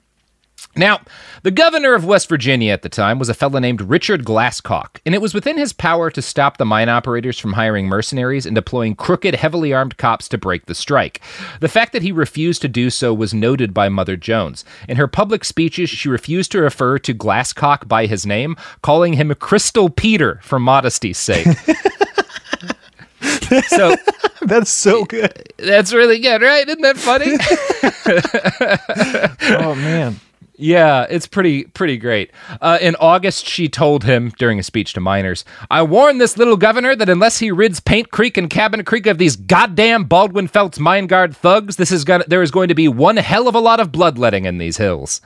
Now, the governor of West Virginia at the time was a fellow named Richard Glasscock, and it was within his power to stop the mine operators from hiring mercenaries and deploying crooked, heavily armed cops to break the strike. The fact that he refused to do so was noted by Mother Jones. In her public speeches, she refused to refer to Glasscock by his name, calling him Crystal Peter for modesty's sake. so that's so good. That's really good, right? Isn't that funny? oh man. Yeah, it's pretty pretty great. Uh, in August, she told him during a speech to miners, "I warn this little governor that unless he rids Paint Creek and Cabin Creek of these goddamn Baldwin Felts mine guard thugs, this is gonna there is going to be one hell of a lot of bloodletting in these hills."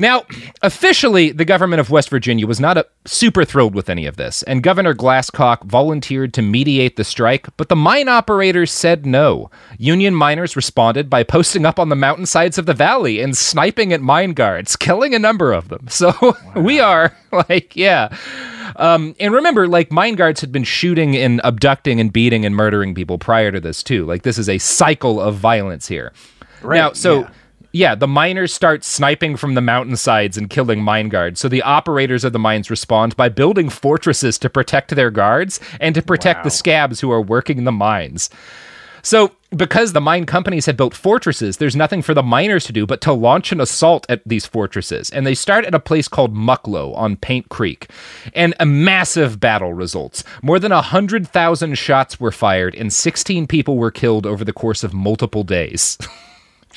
Now, officially, the government of West Virginia was not a, super thrilled with any of this, and Governor Glasscock volunteered to mediate the strike, but the mine operators said no. Union miners responded by posting up on the mountainsides of the valley and sniping at mine guards, killing a number of them. So wow. we are like, yeah. Um, and remember, like mine guards had been shooting and abducting and beating and murdering people prior to this too. Like this is a cycle of violence here. Right. Now, so. Yeah yeah, the miners start sniping from the mountainsides and killing mine guards. So the operators of the mines respond by building fortresses to protect their guards and to protect wow. the scabs who are working the mines. So, because the mine companies had built fortresses, there's nothing for the miners to do but to launch an assault at these fortresses. And they start at a place called Mucklow on Paint Creek. And a massive battle results. More than 100,000 shots were fired, and 16 people were killed over the course of multiple days.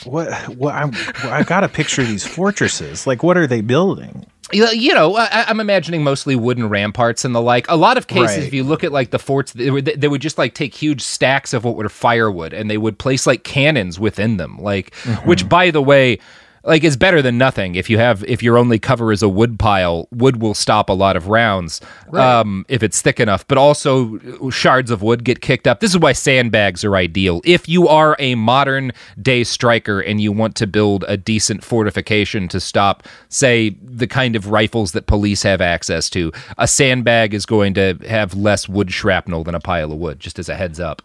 What? What? I'm, I got to picture these fortresses. Like, what are they building? You know, I, am imagining mostly wooden ramparts and the like. A lot of cases, right. if you look at like the forts, they would, they would, just like take huge stacks of what were firewood and they would place like cannons within them. Like, mm-hmm. which, by the way, like it's better than nothing. If you have if your only cover is a wood pile wood will stop a lot of rounds right. um, if it's thick enough. But also shards of wood get kicked up. This is why sandbags are ideal. If you are a modern day striker and you want to build a decent fortification to stop say the kind of rifles that police have access to a sandbag is going to have less wood shrapnel than a pile of wood just as a heads up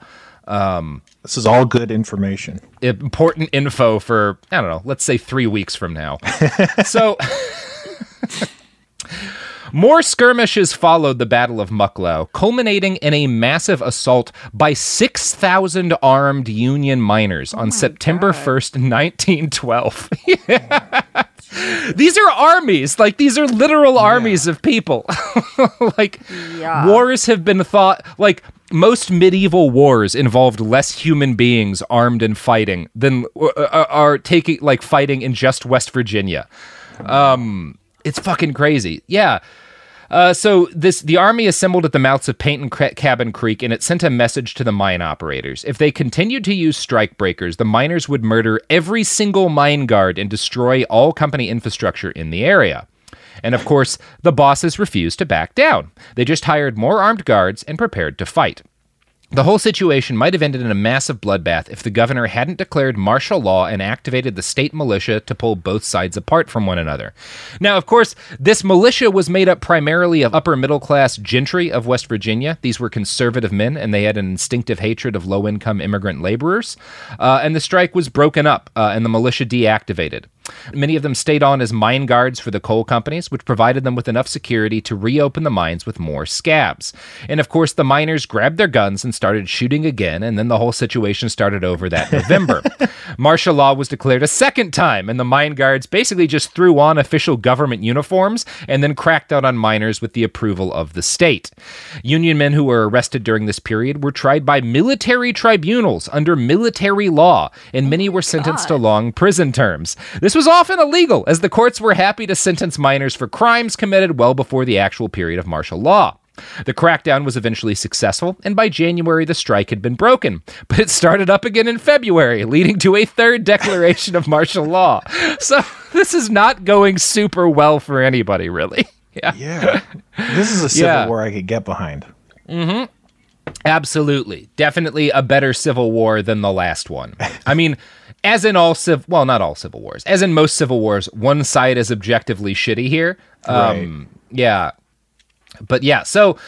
um, this is all good information. Important info for, I don't know, let's say three weeks from now. so. More skirmishes followed the Battle of Mucklow, culminating in a massive assault by 6,000 armed Union miners oh on September God. 1st, 1912. These are armies. Like, these are literal yeah. armies of people. like, yeah. wars have been thought, like, most medieval wars involved less human beings armed and fighting than uh, uh, are taking like fighting in just West Virginia. Um, it's fucking crazy. Yeah. Uh, so this the army assembled at the mouths of Paint and Cabin Creek, and it sent a message to the mine operators. If they continued to use strike breakers, the miners would murder every single mine guard and destroy all company infrastructure in the area. And of course, the bosses refused to back down. They just hired more armed guards and prepared to fight. The whole situation might have ended in a massive bloodbath if the governor hadn't declared martial law and activated the state militia to pull both sides apart from one another. Now, of course, this militia was made up primarily of upper middle class gentry of West Virginia. These were conservative men, and they had an instinctive hatred of low income immigrant laborers. Uh, and the strike was broken up, uh, and the militia deactivated. Many of them stayed on as mine guards for the coal companies, which provided them with enough security to reopen the mines with more scabs. And of course, the miners grabbed their guns and started shooting again, and then the whole situation started over that November. Martial law was declared a second time, and the mine guards basically just threw on official government uniforms and then cracked out on miners with the approval of the state. Union men who were arrested during this period were tried by military tribunals under military law, and many oh were sentenced to long prison terms. This was often illegal, as the courts were happy to sentence miners for crimes committed well before the actual period of martial law. The crackdown was eventually successful, and by January the strike had been broken. But it started up again in February, leading to a third declaration of martial law. So this is not going super well for anybody, really. Yeah. Yeah. This is a civil Yeah. war I could get behind. Mm-hmm. Absolutely. Definitely a better civil war than the last one. I mean, as in all civ well, not all civil wars. As in most civil wars, one side is objectively shitty here. Um yeah. But yeah, so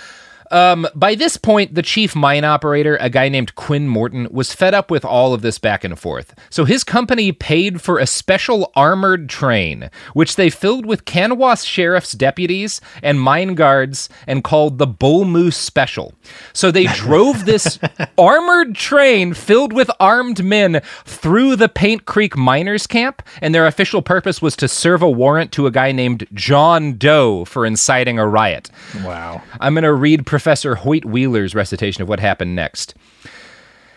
um, by this point, the chief mine operator, a guy named Quinn Morton, was fed up with all of this back and forth. So his company paid for a special armored train, which they filled with Kanawha Sheriff's deputies and mine guards and called the Bull Moose Special. So they drove this armored train filled with armed men through the Paint Creek miners camp, and their official purpose was to serve a warrant to a guy named John Doe for inciting a riot. Wow. I'm going to read Professor Hoyt Wheeler's recitation of what happened next.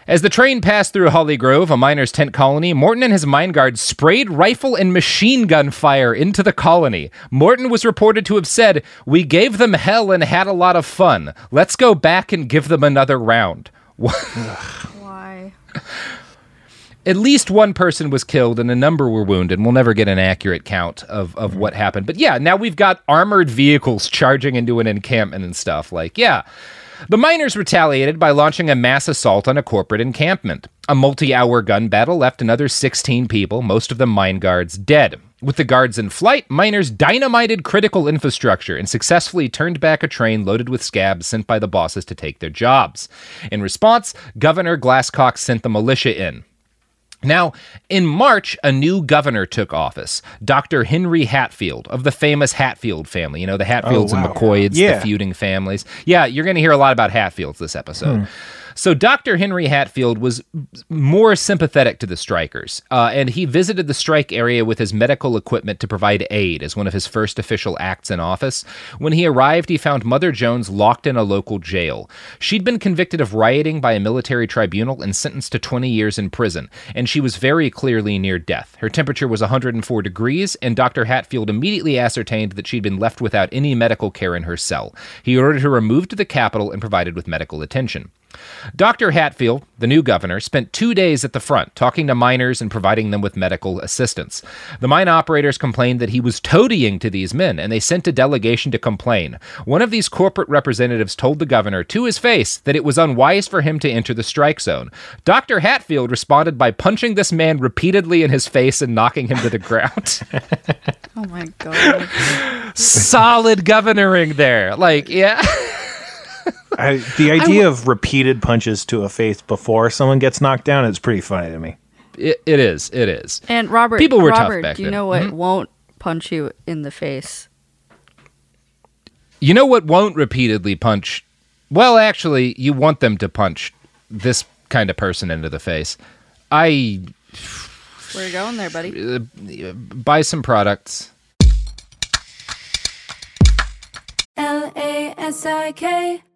As the train passed through Holly Grove, a miner's tent colony, Morton and his mine guards sprayed rifle and machine gun fire into the colony. Morton was reported to have said, We gave them hell and had a lot of fun. Let's go back and give them another round. Why? At least one person was killed and a number were wounded. We'll never get an accurate count of, of mm-hmm. what happened. But yeah, now we've got armored vehicles charging into an encampment and stuff. Like, yeah. The miners retaliated by launching a mass assault on a corporate encampment. A multi hour gun battle left another 16 people, most of them mine guards, dead. With the guards in flight, miners dynamited critical infrastructure and successfully turned back a train loaded with scabs sent by the bosses to take their jobs. In response, Governor Glasscock sent the militia in. Now, in March, a new governor took office, Dr. Henry Hatfield of the famous Hatfield family. You know, the Hatfields Oh, and wow. McCoys, Yeah. the feuding families. Yeah, you're going to hear a lot about Hatfields this episode. Hmm. So, Dr. Henry Hatfield was more sympathetic to the strikers, uh, and he visited the strike area with his medical equipment to provide aid as one of his first official acts in office. When he arrived, he found Mother Jones locked in a local jail. She'd been convicted of rioting by a military tribunal and sentenced to 20 years in prison, and she was very clearly near death. Her temperature was 104 degrees, and Dr. Hatfield immediately ascertained that she'd been left without any medical care in her cell. He ordered her removed to the capital and provided with medical attention. Dr. Hatfield, the new governor, spent two days at the front talking to miners and providing them with medical assistance. The mine operators complained that he was toadying to these men, and they sent a delegation to complain. One of these corporate representatives told the governor to his face that it was unwise for him to enter the strike zone. Dr. Hatfield responded by punching this man repeatedly in his face and knocking him to the ground. Oh my god. Solid governoring there. Like, yeah. I, the idea of repeated punches to a face before someone gets knocked down is pretty funny to me. It, it is. It is. And Robert, People were tough back do you then. know what Mhm. won't punch you in the face? You know what won't repeatedly punch? Well, actually, you want them to punch this kind of person into the face. I Where you going there, buddy? uh, buy some products. L A S I K,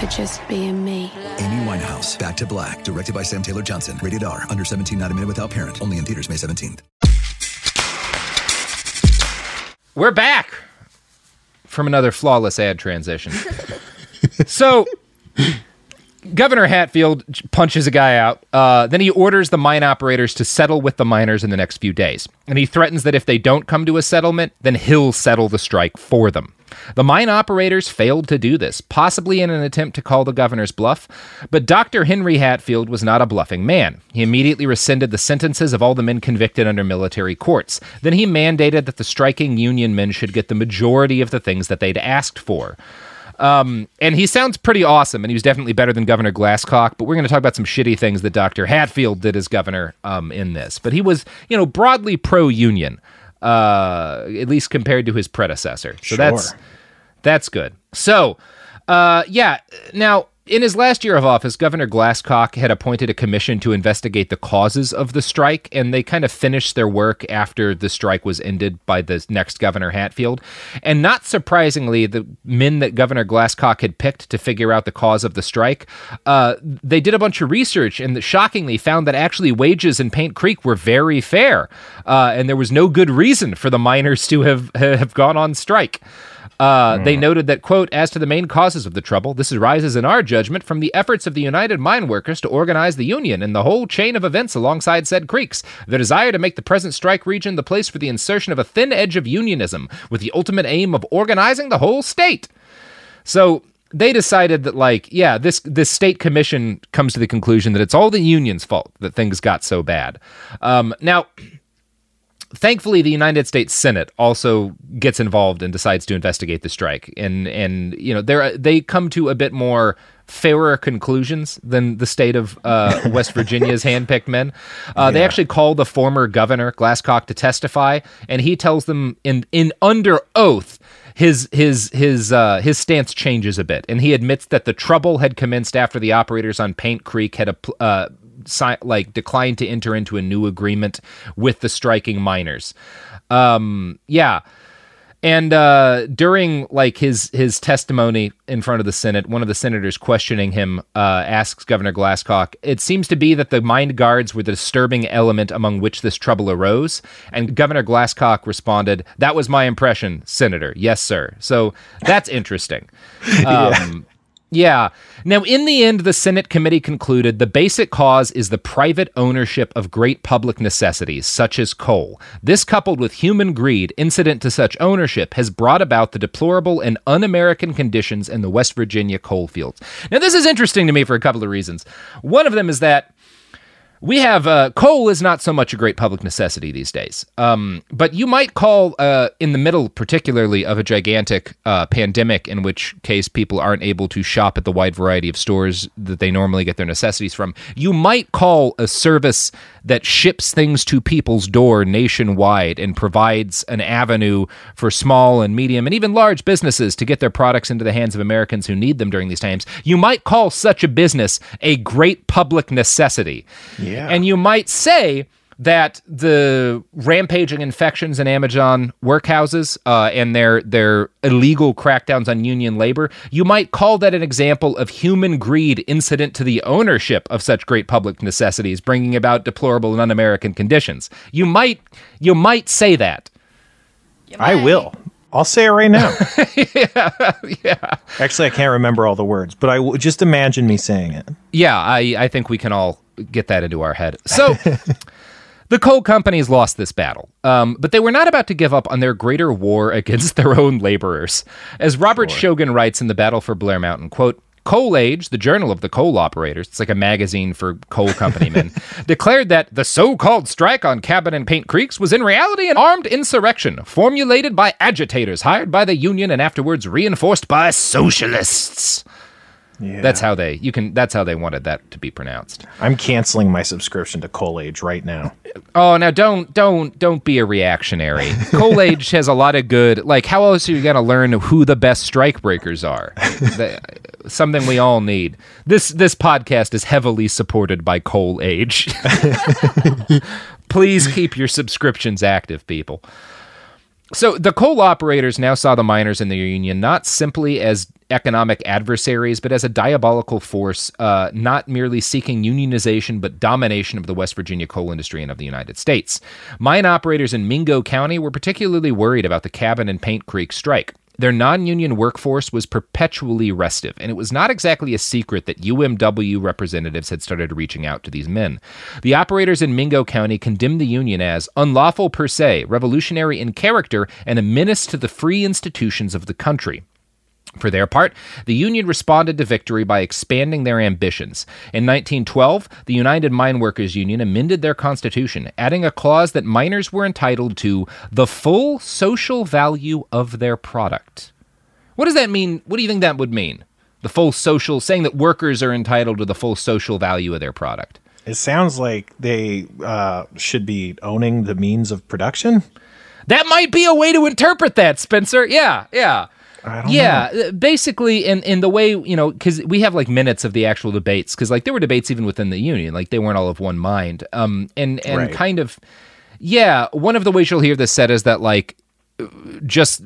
for just being me. Amy Winehouse, Back to Black, directed by Sam Taylor Johnson. Rated R, under 17, not a minute without parent. Only in theaters May 17th. We're back from another flawless ad transition. so, Governor Hatfield punches a guy out. Uh, then he orders the mine operators to settle with the miners in the next few days. And he threatens that if they don't come to a settlement, then he'll settle the strike for them. The mine operators failed to do this, possibly in an attempt to call the governor's bluff, but Dr. Henry Hatfield was not a bluffing man. He immediately rescinded the sentences of all the men convicted under military courts. Then he mandated that the striking Union men should get the majority of the things that they'd asked for. Um, and he sounds pretty awesome, and he was definitely better than Governor Glasscock. But we're going to talk about some shitty things that Dr. Hatfield did as governor um, in this. But he was, you know, broadly pro-union, uh, at least compared to his predecessor. So Sure. that's that's good. So, uh, yeah. Now, in his last year of office, Governor Glasscock had appointed a commission to investigate the causes of the strike, and they kind of finished their work after the strike was ended by the next Governor Hatfield. And not surprisingly, the men that Governor Glasscock had picked to figure out the cause of the strike, uh, they did a bunch of research and shockingly found that actually wages in Paint Creek were very fair, uh, and there was no good reason for the miners to have have gone on strike. Uh, They noted that, quote, as to the main causes of the trouble, this arises in our judgment from the efforts of the United Mine Workers to organize the union and the whole chain of events alongside said creeks, the desire to make the present strike region the place for the insertion of a thin edge of unionism, with the ultimate aim of organizing the whole state. So they decided that, like, yeah, this this state commission comes to the conclusion that it's all the union's fault that things got so bad. Um, now, thankfully the united states senate also gets involved and decides to investigate the strike. And and you know they they come to a bit more fairer conclusions than the state of uh, west virginia's handpicked men. Uh, they actually call the former governor glasscock to testify and he tells them in in under oath his his his uh, his stance changes a bit, and he admits that the trouble had commenced after the operators on Paint Creek had a uh, si- like declined to enter into a new agreement with the striking miners. Um, yeah. And uh, during like his his testimony in front of the Senate, one of the senators questioning him uh, asks Governor Glasscock, "It seems to be that the mined guards were the disturbing element among which this trouble arose." And Governor Glasscock responded, "That was my impression, Senator. Yes, sir." So that's interesting. Um, yeah. Now, in the end, the Senate committee concluded the basic cause is the private ownership of great public necessities, such as coal. This, coupled with human greed incident to such ownership, has brought about the deplorable and un American conditions in the West Virginia coal fields. Now, this is interesting to me for a couple of reasons. One of them is that we have uh, coal is not so much a great public necessity these days. Um, but you might call uh, in the middle, particularly of a gigantic uh, pandemic, in which case people aren't able to shop at the wide variety of stores that they normally get their necessities from. You might call a service that ships things to people's door nationwide and provides an avenue for small and medium and even large businesses to get their products into the hands of Americans who need them during these times. You might call such a business a great public necessity. Yeah. And you might say that the rampaging infections in Amazon workhouses uh, and their their illegal crackdowns on union labor, you might call that an example of human greed incident to the ownership of such great public necessities, bringing about deplorable and un-American conditions. You might you might say that. I will. I'll say it right now. yeah, yeah. Actually, I can't remember all the words, but I w- just imagine me saying it. Yeah, I, I think we can all get that into our head. So. The coal companies lost this battle, um, but they were not about to give up on their greater war against their own laborers. As Robert sure. Shogan writes in The Battle for Blair Mountain, quote, Coal Age, the journal of the coal operators, it's like a magazine for coal company men, declared that the so called strike on Cabin and Paint Creeks was in reality an armed insurrection formulated by agitators hired by the Union and afterwards reinforced by socialists. Yeah. That's how they you can that's how they wanted that to be pronounced. I'm canceling my subscription to Coal Age right now. Oh, now don't don't don't be a reactionary. Coal Age has a lot of good like how else are you going to learn who the best strike breakers are? the, something we all need. This this podcast is heavily supported by Coal Age. Please keep your subscriptions active, people. So the coal operators now saw the miners in their union not simply as economic adversaries, but as a diabolical force, uh, not merely seeking unionization, but domination of the West Virginia coal industry and of the United States. Mine operators in Mingo County were particularly worried about the Cabin and Paint Creek strike. Their non union workforce was perpetually restive, and it was not exactly a secret that UMW representatives had started reaching out to these men. The operators in Mingo County condemned the union as unlawful per se, revolutionary in character, and a menace to the free institutions of the country. For their part, the Union responded to victory by expanding their ambitions. In 1912, the United Mine Workers Union amended their constitution, adding a clause that miners were entitled to the full social value of their product. What does that mean? What do you think that would mean? The full social, saying that workers are entitled to the full social value of their product. It sounds like they uh, should be owning the means of production. That might be a way to interpret that, Spencer. Yeah, yeah yeah, know. Uh, basically, in in the way you know, because we have like minutes of the actual debates, because like there were debates even within the union, like they weren't all of one mind. Um, and and right. kind of, yeah, one of the ways you'll hear this said is that like just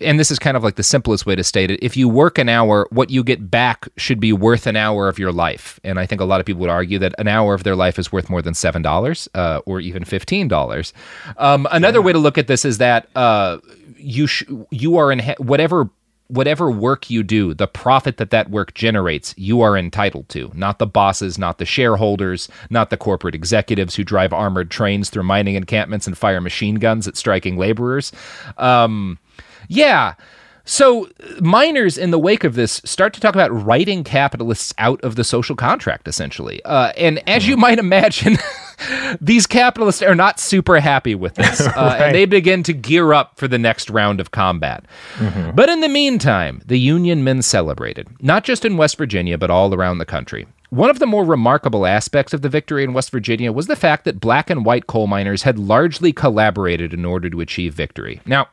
and this is kind of like the simplest way to state it if you work an hour what you get back should be worth an hour of your life and i think a lot of people would argue that an hour of their life is worth more than seven dollars uh, or even fifteen dollars um, another yeah. way to look at this is that uh, you sh- you are in whatever whatever work you do, the profit that that work generates, you are entitled to. Not the bosses, not the shareholders, not the corporate executives who drive armored trains through mining encampments and fire machine guns at striking laborers. Um, yeah. So, miners in the wake of this start to talk about writing capitalists out of the social contract, essentially. Uh, and as you might imagine, these capitalists are not super happy with this. Uh, right. And they begin to gear up for the next round of combat. Mm-hmm. But in the meantime, the Union men celebrated, not just in West Virginia, but all around the country. One of the more remarkable aspects of the victory in West Virginia was the fact that black and white coal miners had largely collaborated in order to achieve victory. Now,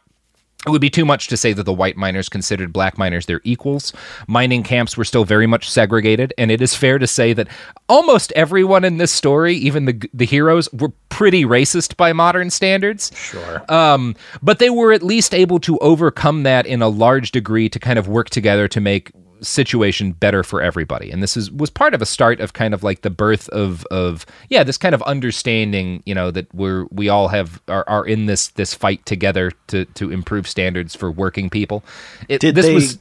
it would be too much to say that the white miners considered black miners their equals. Mining camps were still very much segregated, and it is fair to say that almost everyone in this story, even the the heroes, were pretty racist by modern standards. Sure. Um, but they were at least able to overcome that in a large degree to kind of work together to make situation better for everybody. And this is was part of a start of kind of like the birth of of yeah, this kind of understanding, you know, that we're we all have are, are in this this fight together to to improve standards for working people. It, did this they, was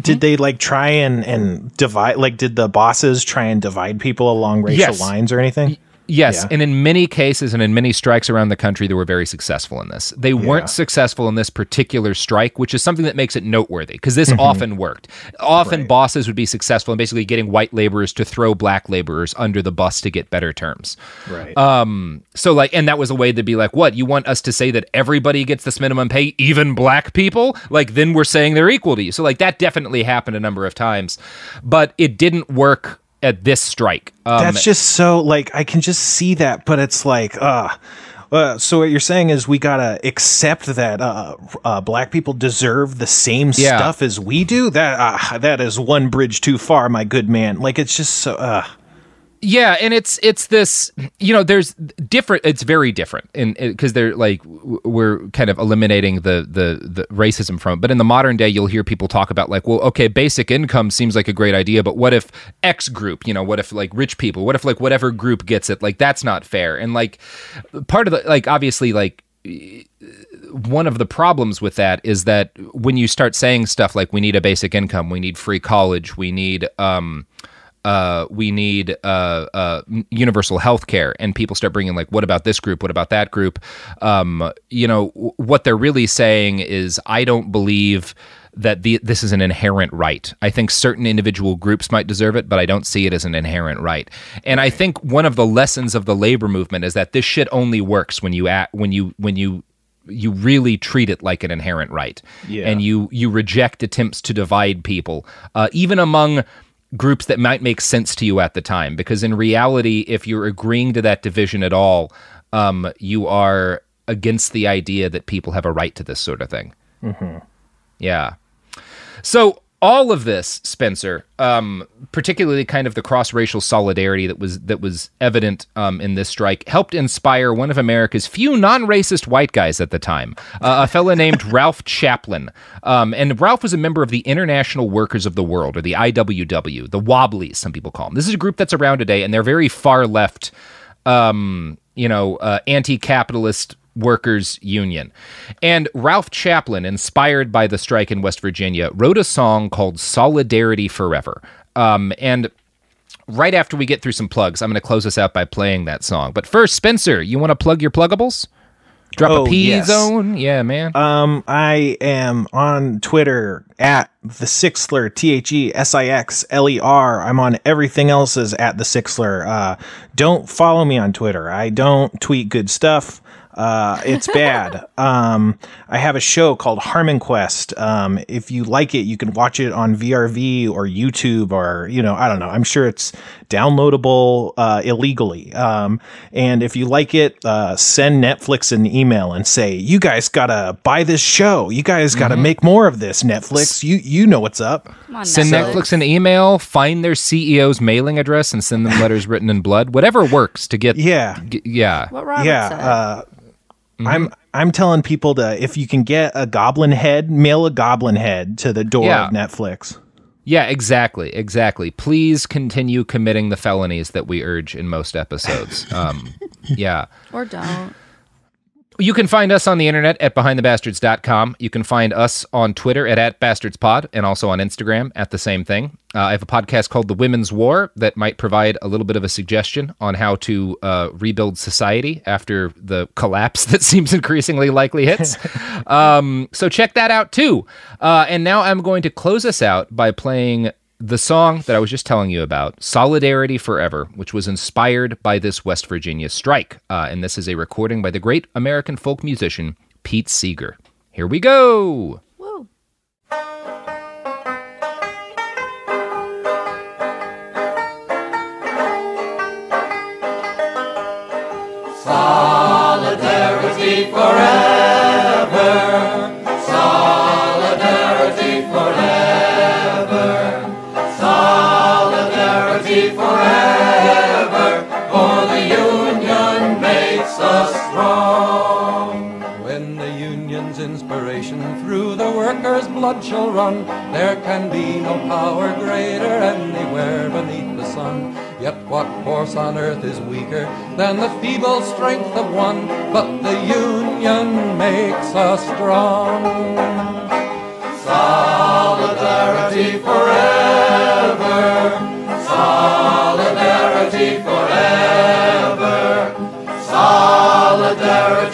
did hmm? they like try and and divide like did the bosses try and divide people along racial yes. lines or anything? Yes, yeah. and in many cases and in many strikes around the country, they were very successful in this. They yeah. weren't successful in this particular strike, which is something that makes it noteworthy because this mm-hmm. often worked. Often right. bosses would be successful in basically getting white laborers to throw black laborers under the bus to get better terms. Right. Um. So like, and that was a way to be like, what you want us to say that everybody gets this minimum pay, even black people? Like then we're saying they're equal to you. So like that definitely happened a number of times, but it didn't work at this strike. Um, That's just so like I can just see that, but it's like, uh, uh, so what you're saying is we gotta accept that uh, uh, black people deserve the same yeah. stuff as we do. That uh, that is one bridge too far, my good man. Like it's just so. Uh, Yeah, and it's it's this you know there's different it's very different and because they're like we're kind of eliminating the, the the racism from it. But in the modern day, you'll hear people talk about like, well, okay, basic income seems like a great idea, but what if X group? You know, what if like rich people? What if like whatever group gets it? Like that's not fair. And like part of the like obviously like one of the problems with that is that when you start saying stuff like we need a basic income, we need free college, we need um uh, we need uh, uh, universal health care, and people start bringing like, what about this group? What about that group? Um, you know, w- what they're really saying is, I don't believe that the, this is an inherent right. I think certain individual groups might deserve it, but I don't see it as an inherent right. And I think one of the lessons of the labor movement is that this shit only works when you act, when you when you you really treat it like an inherent right, Yeah. and you you reject attempts to divide people, uh, even among groups that might make sense to you at the time. Because in reality, if you're agreeing to that division at all, um, you are against the idea that people have a right to this sort of thing. Mm-hmm. Yeah. So all of this, Spencer, um, particularly kind of the cross-racial solidarity that was that was evident um, in this strike, helped inspire one of America's few non-racist white guys at the time, uh, a fellow named Ralph Chaplin. Um, and Ralph was a member of the International Workers of the World, or the IWW, the Wobblies, some people call them. This is a group that's around today, and they're very far left, um, you know, uh, anti-capitalist workers union. And Ralph Chaplin, inspired by the strike in West Virginia, wrote a song called Solidarity Forever. Um, and right after we get through some plugs, I'm going to close us out by playing that song. But first, Spencer, you want to plug your pluggables? Drop Oh, a P yes. zone? Yeah, man. Um, I am on Twitter at the Sixler, T H E S I X L E R. I'm on everything else is at the Sixler. Uh, don't follow me on Twitter. I don't tweet good stuff. Uh, it's bad. um, I have a show called HarmonQuest. Um, if you like it, you can watch it on VRV or YouTube or, you know, I don't know. I'm sure it's downloadable uh, illegally. Um, and if you like it, uh, send Netflix an email and say, you guys gotta buy this show. You guys gotta Mhm. make more of this. Netflix, you you know what's up. Send Netflix an email, find their CEO's mailing address, and send them letters written in blood. Whatever works to get. Yeah. g- yeah. yeah. Mm-hmm. I'm I'm telling people to if you can get a goblin head, mail a goblin head to the door Yeah. of Netflix. Yeah, exactly, exactly. Please continue committing the felonies that we urge in most episodes. Um, yeah. Or don't. You can find us on the internet at behindthebastards.com. You can find us on Twitter at, at bastardspod and also on Instagram at the same thing. Uh, I have a podcast called The Women's War that might provide a little bit of a suggestion on how to uh, rebuild society after the collapse that seems increasingly likely hits. um, so check that out too. Uh, and now I'm going to close us out by playing the song that I was just telling you about, Solidarity Forever, which was inspired by this West Virginia strike. Uh, and this is a recording by the great American folk musician Pete Seeger. Here we go. Solidarity forever. Strong. When the union's inspiration through the workers' blood shall run, there can be no power greater anywhere beneath the sun. Yet what force on earth is weaker than the feeble strength of one? But the union makes us strong. Solidarity forever. Solidarity forever.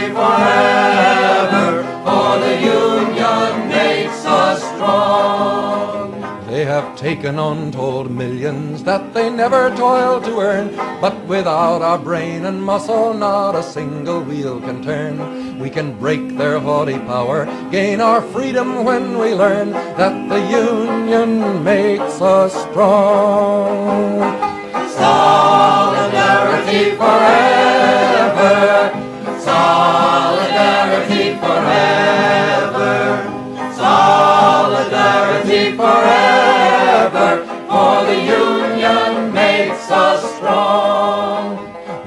Forever. For the union makes us strong. They have taken untold millions that they never toiled to earn. But without our brain and muscle, not a single wheel can turn. We can break their haughty power, gain our freedom when we learn that the Union makes us strong. Solidarity forever. Solidarity forever. Solidarity forever. For the Union makes us strong.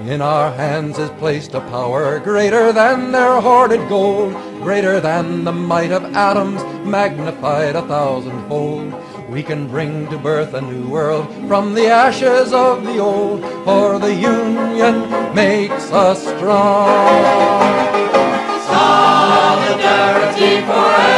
In our hands is placed a power greater than their hoarded gold, greater than the might of atoms, magnified a thousandfold. We can bring to birth a new world from the ashes of the old, for the Union makes us strong. Solidarity forever.